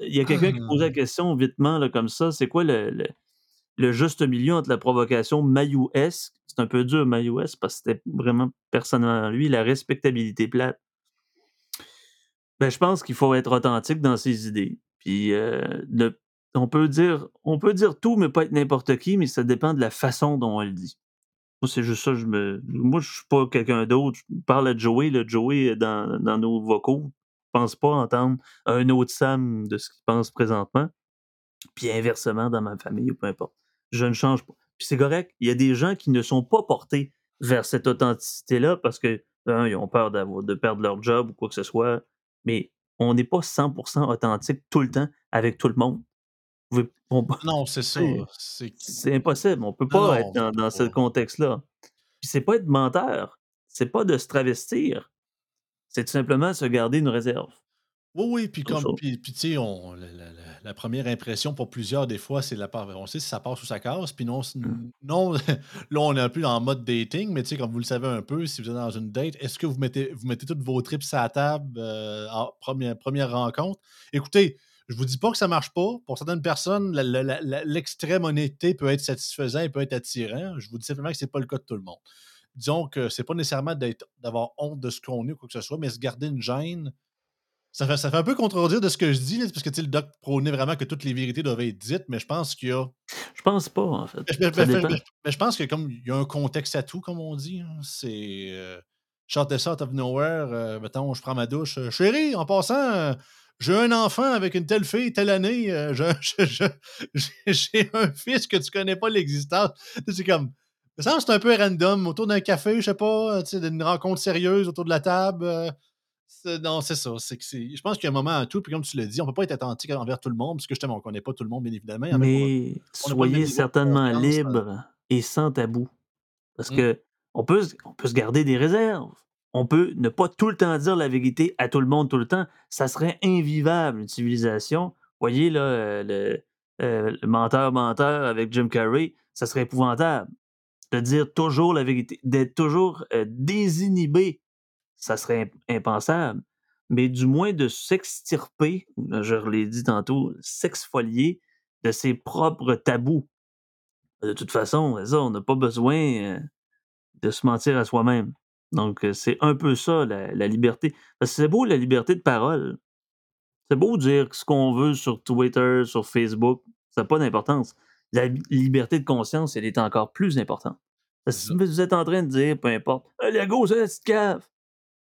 Speaker 2: il y a quelqu'un qui posait la question vitement, là, comme ça c'est quoi le, le- le juste milieu entre la provocation mailloesque, c'est un peu dur mailloesque parce que c'était vraiment personnellement lui, la respectabilité plate. Ben, je pense qu'il faut être authentique dans ses idées. Puis euh, on peut dire on peut dire tout, mais pas être n'importe qui, mais ça dépend de la façon dont on le dit. Moi, c'est juste ça, je me. Moi, je suis pas quelqu'un d'autre. Je parle à Joey, là, Joey dans, dans nos vocaux. Je pense pas entendre un autre Sam de ce qu'il pense présentement. Puis inversement, dans ma famille ou peu importe. Je ne change pas. Puis c'est correct. Il y a des gens qui ne sont pas portés vers cette authenticité-là parce que, ils ont peur de perdre leur job ou quoi que ce soit. Mais on n'est pas 100% authentique tout le temps avec tout le monde. Pouvez- on peut-
Speaker 1: Non, c'est ça.
Speaker 2: c'est impossible. On peut
Speaker 1: Non,
Speaker 2: pas
Speaker 1: non,
Speaker 2: être dans,
Speaker 1: peut
Speaker 2: dans ce contexte-là. Puis c'est pas être menteur. C'est pas de se travestir. C'est tout simplement se garder une réserve.
Speaker 1: Oui, oui, puis comme puis, puis tu sais, on- la, la- la- la première impression pour plusieurs, des fois, c'est la part. On sait si ça passe ou ça casse. Puis non,
Speaker 2: Mmh.
Speaker 1: non là, on est un peu en mode dating, mais tu sais, comme vous le savez un peu, si vous êtes dans une date, est-ce que vous mettez, vous mettez toutes vos trips à la table euh, en première, première rencontre? Écoutez, je vous dis pas que ça marche pas. Pour certaines personnes, l'extrême honnêteté peut être satisfaisant et peut être attirant. Je vous dis simplement que c'est pas le cas de tout le monde. disons que c'est pas nécessairement d'avoir honte de ce qu'on est ou quoi que ce soit, mais se garder une gêne. Ça fait, ça fait un peu contredire de ce que je dis, là, parce que le doc prônait vraiment que toutes les vérités doivent être dites, mais je pense qu'il y a.
Speaker 2: Je pense pas, en fait.
Speaker 1: Mais, je pense que comme il y a un contexte à tout, comme on dit, hein, c'est. Euh, this out of nowhere, euh, mettons, je prends ma douche. euh, Chérie, en passant, euh, j'ai un enfant avec une telle fille, telle année, euh, j'ai un fils que tu connais pas l'existence. C'est comme. Ça c'est un peu random, autour d'un café, je sais pas, tu sais, d'une rencontre sérieuse autour de la table. euh, non, c'est ça. C'est que je pense qu'il y a un moment à tout, puis comme tu l'as dit, on peut pas être authentique envers tout le monde, parce que justement, on connaît pas tout le monde, bien évidemment. A
Speaker 2: Mais
Speaker 1: on
Speaker 2: soyez certainement
Speaker 1: euh.
Speaker 2: libre et sans tabou. Parce
Speaker 1: Mm.
Speaker 2: que on peut, on peut se garder des réserves. On peut ne pas tout le temps dire la vérité à tout le monde tout le temps. Ça serait invivable, une civilisation. Voyez, là, euh, le, euh, le menteur-menteur avec Jim Carrey, ça serait épouvantable. De dire toujours la vérité, d'être toujours euh, désinhibé, ça serait imp- impensable. Mais du moins de s'extirper, je l'ai dit tantôt, s'exfolier de ses propres tabous. De toute façon, ça, on n'a pas besoin de se mentir à soi-même. Donc, c'est un peu ça, la, la liberté. Parce que c'est beau, la liberté de parole. C'est beau dire ce qu'on veut sur Twitter, sur Facebook. Ça n'a pas d'importance. La liberté de conscience, elle est encore plus importante. Parce que vous êtes en train de dire, peu importe, hey, la gauche, c'est la petite cave.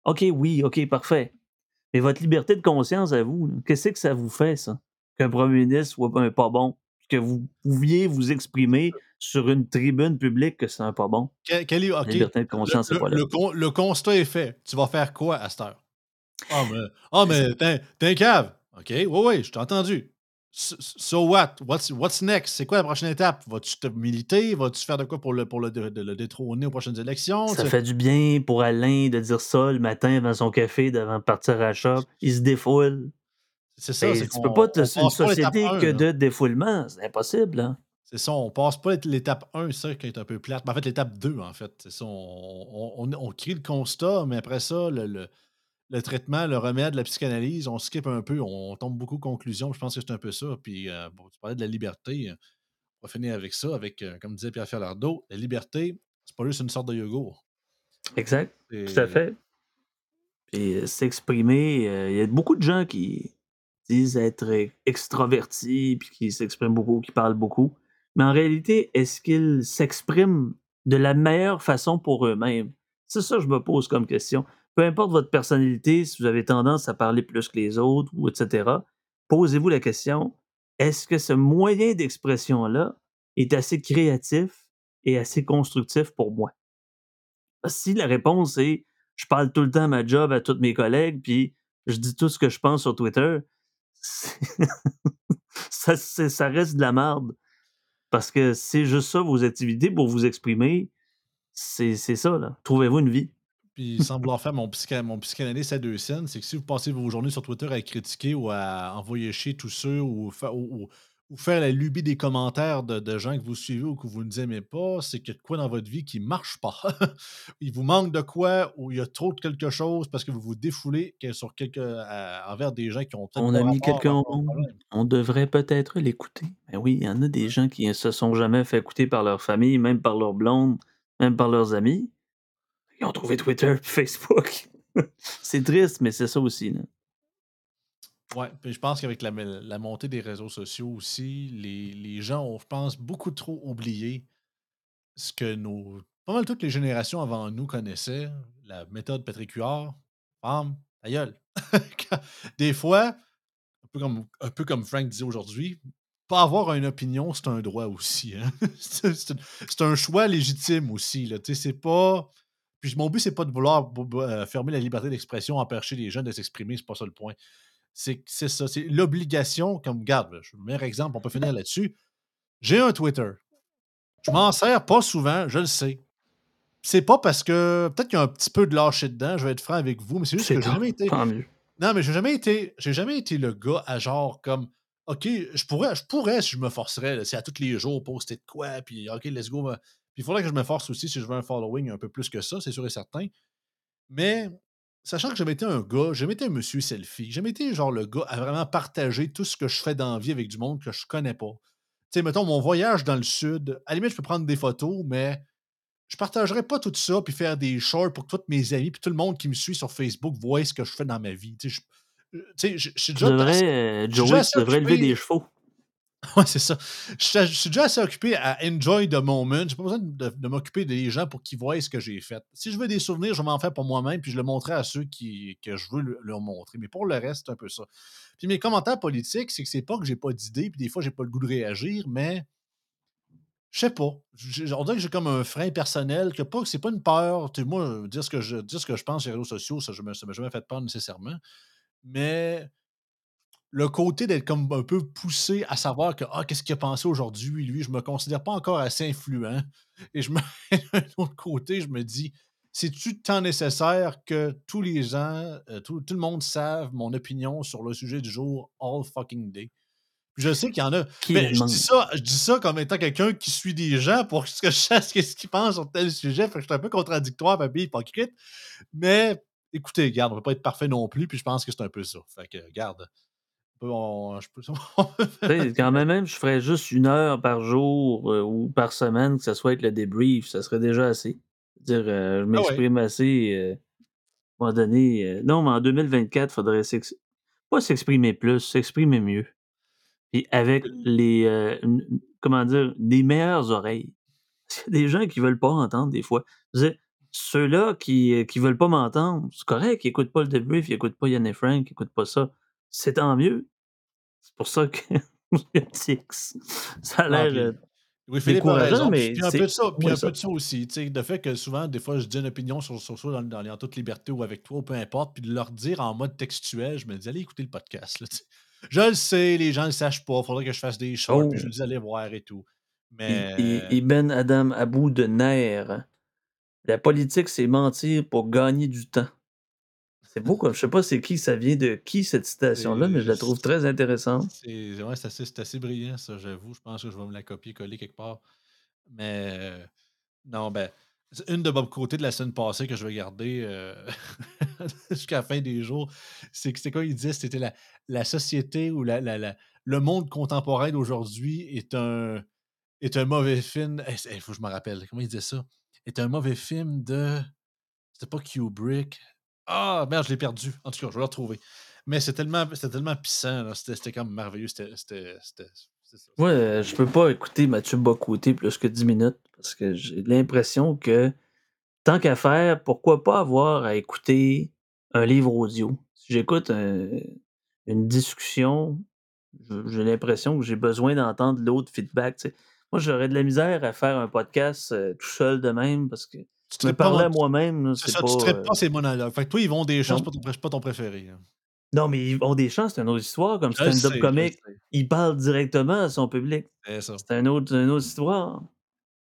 Speaker 2: OK, oui, OK, parfait. Mais votre liberté de conscience à vous, qu'est-ce que ça vous fait, ça? Qu'un premier ministre soit pas bon, que vous pouviez vous exprimer sur une tribune publique que c'est un pas bon.
Speaker 1: Quel est-
Speaker 2: La
Speaker 1: ok,
Speaker 2: liberté de conscience,
Speaker 1: le,
Speaker 2: c'est pas là.
Speaker 1: le con- le constat est fait. Tu vas faire quoi à cette heure? Ah, mais, ah, mais t'es un cave. OK, oui, oui, je t'ai entendu. So, what? What's, what's next? C'est quoi la prochaine étape? Vas-tu te militer? Vas-tu faire de quoi pour le, pour le, de- de le détrôner aux prochaines élections?
Speaker 2: Ça fait du bien pour Alain de dire ça le matin avant son café, avant de partir à la shop. Il se défoule.
Speaker 1: C'est ça.
Speaker 2: Tu peux pas te, une société que
Speaker 1: là.
Speaker 2: de défoulement. C'est impossible. Hein?
Speaker 1: C'est ça, on passe pas l'étape 1, ça qui est un peu plate. En fait, l'étape 2, en fait. C'est ça, on, on, on, crée le constat, mais après ça, le, le, le traitement, le remède, la psychanalyse, on skip un peu, on tombe beaucoup de conclusions. Je pense que c'est un peu ça. Puis, euh, bon, tu parlais de la liberté. On va finir avec ça, avec, euh, comme disait Pierre Lardo, la liberté, c'est pas juste une sorte de yogourt.
Speaker 2: Exact. Tout à fait. Puis euh, s'exprimer, il y a beaucoup de gens qui disent être extravertis, puis qui s'expriment beaucoup, qui parlent beaucoup. Mais en réalité, est-ce qu'ils s'expriment de la meilleure façon pour eux-mêmes? C'est ça que je me pose comme question. Peu importe votre personnalité, si vous avez tendance à parler plus que les autres, ou etc., posez-vous la question, est-ce que ce moyen d'expression-là est assez créatif et assez constructif pour moi? Si la réponse est je parle tout le temps à ma job à tous mes collègues, puis je dis tout ce que je pense sur Twitter, ça, ça reste de la merde. Parce que c'est juste ça, vos activités pour vous exprimer. C'est ça, là. Trouvez-vous une vie.
Speaker 1: Puis, sans vouloir faire mon, psycha- mon psychanalyste à deux scènes, c'est que si vous passez vos journées sur Twitter à critiquer ou à envoyer chier tous ceux ou, ou- ou- ou faire la lubie des commentaires de, de gens que vous suivez ou que vous ne aimez pas, c'est qu'il y a de quoi dans votre vie qui ne marche pas. il vous manque de quoi ou il y a trop de quelque chose parce que vous vous défoulez sur quelque, euh, envers des gens qui ont peut-être
Speaker 2: On a mis quelqu'un au monde. On devrait peut-être l'écouter. Ben oui, il y en a des gens qui ne se sont jamais fait écouter par leur famille, même par leur blonde, même par leurs amis. Ils ont trouvé Twitter Facebook. c'est triste, mais c'est ça aussi. Là.
Speaker 1: Ouais, puis je pense qu'avec la, montée des réseaux sociaux aussi, les, gens ont, je pense, beaucoup trop oublié ce que nos. Pas mal toutes les générations avant nous connaissaient, la méthode Patrick Huard, femme, ta gueule. Des fois, un peu comme, un peu comme Frank disait aujourd'hui, pas avoir une opinion, c'est un droit aussi. hein. c'est un choix légitime aussi. C'est pas. Puis mon but, c'est pas de vouloir euh, fermer la liberté d'expression, empêcher les gens de s'exprimer, c'est pas ça le point. C'est ça, c'est l'obligation, comme garde, le meilleur exemple, on peut finir là-dessus. J'ai un Twitter. Je m'en sers pas souvent, je le sais. C'est pas parce que peut-être qu'il y a un petit peu de lâcher dedans, je vais être franc avec vous, mais c'est juste que j'ai jamais été.
Speaker 2: tant mieux.
Speaker 1: Non, mais j'ai jamais été. J'ai jamais été le gars à genre comme OK, je pourrais, je pourrais si je me forcerais. C'est à tous les jours poster de quoi, puis OK, let's go. ben, Puis il faudrait que je me force aussi si je veux un following un peu plus que ça, c'est sûr et certain. Mais sachant que j'ai jamais été un gars, j'ai jamais été un monsieur selfie, j'ai jamais été genre le gars à vraiment partager tout ce que je fais dans la vie avec du monde que je connais pas. Tu sais, mettons mon voyage dans le sud, à la limite, je peux prendre des photos, mais je partagerais pas tout ça puis faire des shorts pour que tous mes amis puis tout le monde qui me suit sur Facebook voit ce que je fais dans ma vie. Tu sais, je, tu je suis
Speaker 2: Tu
Speaker 1: déjà
Speaker 2: devrais,
Speaker 1: assez-
Speaker 2: euh, Joey, tu devrais lever des chevaux.
Speaker 1: Ouais, c'est ça. Je, suis- déjà assez occupé à enjoy the moment. J'ai pas besoin de, m'occuper des gens pour qu'ils voient ce que j'ai fait. Si je veux des souvenirs, je vais m'en faire pour moi-même, puis je le montrerai à ceux qui, que je veux le- leur montrer. Mais pour le reste, c'est un peu ça. Puis mes commentaires politiques, c'est que c'est pas que j'ai pas d'idées, puis des fois, j'ai pas le goût de réagir, mais je sais pas. On dirait que j'ai comme un frein personnel, que pas c'est pas une peur. Tu moi, dire ce que je, dire ce que je pense sur les réseaux sociaux, ça ne m'a jamais fait peur nécessairement. Mais le côté d'être comme un peu poussé à savoir que ah, qu'est-ce qu'il a pensé aujourd'hui, lui, je me considère pas encore assez influent. Et je me d'un autre côté, je me dis, c'est-tu tant nécessaire que tous les gens, euh, tout, tout le monde savent mon opinion sur le sujet du jour all fucking day? Je sais qu'il y en a.
Speaker 2: Qui
Speaker 1: Mais je dis, ça, je dis ça comme étant quelqu'un qui suit des gens pour que je sache qu'est-ce qu'ils pensent sur tel sujet. Fait que je suis un peu contradictoire, papy, hypocrite. Mais écoutez, regarde, on ne peut pas être parfait non plus, puis je pense que c'est un peu ça. Fait que, regarde. on- je peux-
Speaker 2: quand même, même, je ferais juste une heure par jour euh, ou par semaine, que ce soit avec le débrief, ça serait déjà assez. dire, euh, je
Speaker 1: Ah ouais.
Speaker 2: m'exprime assez. euh, à un moment donné. non, mais en 2024, il faudrait s'ex- pas s'exprimer plus, s'exprimer mieux. Puis avec les. comment dire, des meilleures oreilles. Qu'il y a des gens qui veulent pas entendre des fois. Ceux-là qui, qui veulent pas m'entendre, c'est correct, ils écoutent pas le débrief, ils écoutent pas Yann et Frank, ils écoutent pas ça. C'est tant mieux. C'est pour ça que ça a
Speaker 1: Ah,
Speaker 2: l'air. euh,
Speaker 1: Oui, Philippe a raison.
Speaker 2: Mais
Speaker 1: puis un peu de ça, puis un
Speaker 2: ça.
Speaker 1: peu de ça aussi. Le fait que souvent, des fois, je dis une opinion sur, sur ça dans, dans, les- en toute liberté ou avec toi, ou peu importe, puis de leur dire en mode textuel, je me dis, allez écouter le podcast. là, je le sais, les gens ne le sachent pas, il faudrait que je fasse des choses, puis je
Speaker 2: Oh.
Speaker 1: le dis, allez voir et tout. Mais.
Speaker 2: Ben Adam à bout de nerfs. La politique, c'est mentir pour gagner du temps. C'est beau, comme je sais pas c'est qui, ça vient de qui cette citation-là, mais je la trouve très intéressante.
Speaker 1: C'est ouais, assez, assez brillant, ça, j'avoue. Je pense que je vais me la copier-coller quelque part. Mais euh, non, ben, une de Bob Côté de la semaine passée que je vais garder euh, jusqu'à la fin des jours. C'est que c'est quoi il disait? C'était la, la société ou la, la- la- le monde contemporain d'aujourd'hui est un, est un mauvais film. Il faut que je me rappelle. Comment il disait ça? Est un mauvais film de. C'était pas Kubrick. Ah, merde, je l'ai perdu. En tout cas, je vais le retrouver. Mais c'est tellement, tellement pissant. C'était comme merveilleux. C'était.
Speaker 2: Moi, euh, je peux pas écouter Mathieu Bocoté plus que 10 minutes parce que j'ai l'impression que tant qu'à faire, pourquoi pas avoir à écouter un livre audio? Si j'écoute un- une discussion, j'ai l'impression que j'ai besoin d'entendre l'autre feedback. Moi, j'aurais de la misère à faire un podcast euh, tout seul de même parce que
Speaker 1: Tu
Speaker 2: me parler à
Speaker 1: mon-
Speaker 2: moi-même,
Speaker 1: C'est
Speaker 2: c'est
Speaker 1: ça,
Speaker 2: pas.
Speaker 1: tu traites
Speaker 2: euh,
Speaker 1: pas ces monologues. Fait que toi, ils vont des chances, c'est pas ton, c'est pas ton préféré. hein.
Speaker 2: Non, mais ils ont des chances, c'est une autre histoire. Comme stand-up
Speaker 1: je le
Speaker 2: comique, il parle directement à son public.
Speaker 1: C'est ça.
Speaker 2: C'est une autre, une autre histoire.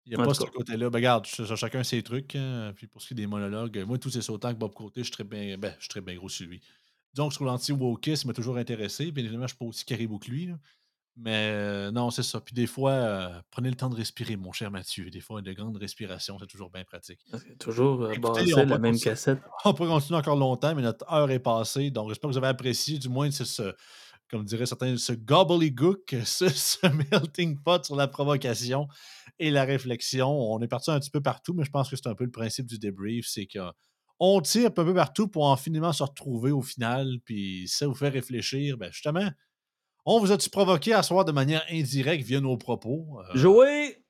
Speaker 1: Il n'y a
Speaker 2: En
Speaker 1: pas ce côté-là. Ben, regarde, ch- ch- chacun ses trucs. hein, Puis pour ce qui est des monologues, moi, tous ces autant que Bob Côté, je suis très bien, ben, je suis très bien gros sur lui. Donc, sur l'anti-wokisme m'a toujours intéressé. Bien évidemment, je ne suis pas aussi caribou que lui. là. Mais euh, non, c'est ça. Puis des fois, euh, prenez le temps de respirer, mon cher Mathieu. Des fois, de grandes respirations, c'est toujours bien pratique.
Speaker 2: C'est toujours euh,
Speaker 1: Écoutez, on
Speaker 2: la même
Speaker 1: continuer.
Speaker 2: cassette.
Speaker 1: On pourrait continuer encore longtemps, mais notre heure est passée. Donc, j'espère que vous avez apprécié, du moins, ce, ce- comme diraient certains, ce gobbledygook, ce, ce melting pot sur la provocation et la réflexion. On est parti un petit peu partout, mais je pense que c'est un peu le principe du débrief, c'est qu'on tire un peu partout pour en finalement se retrouver au final, puis ça vous fait réfléchir, ben justement, on vous a-tu provoqué à soir de manière indirecte via nos propos? Euh,
Speaker 2: Jouer!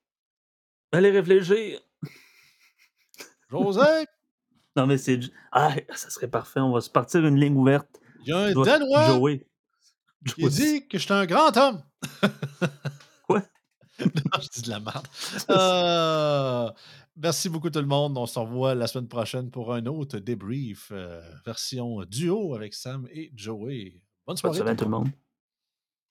Speaker 2: Allez réfléchir!
Speaker 1: José,
Speaker 2: Non, mais c'est. Ah, ça serait parfait. On va se partir une ligne ouverte.
Speaker 1: il y a un Danois
Speaker 2: Joey.
Speaker 1: qui
Speaker 2: Joey.
Speaker 1: dit que je suis un grand homme.
Speaker 2: Quoi?
Speaker 1: non, je dis de la merde. Euh, merci beaucoup tout le monde. On se revoit la semaine prochaine pour un autre débrief, euh, version duo avec Sam et Joey. Bonne
Speaker 2: Bonne
Speaker 1: soirée.
Speaker 2: semaine, tout le monde.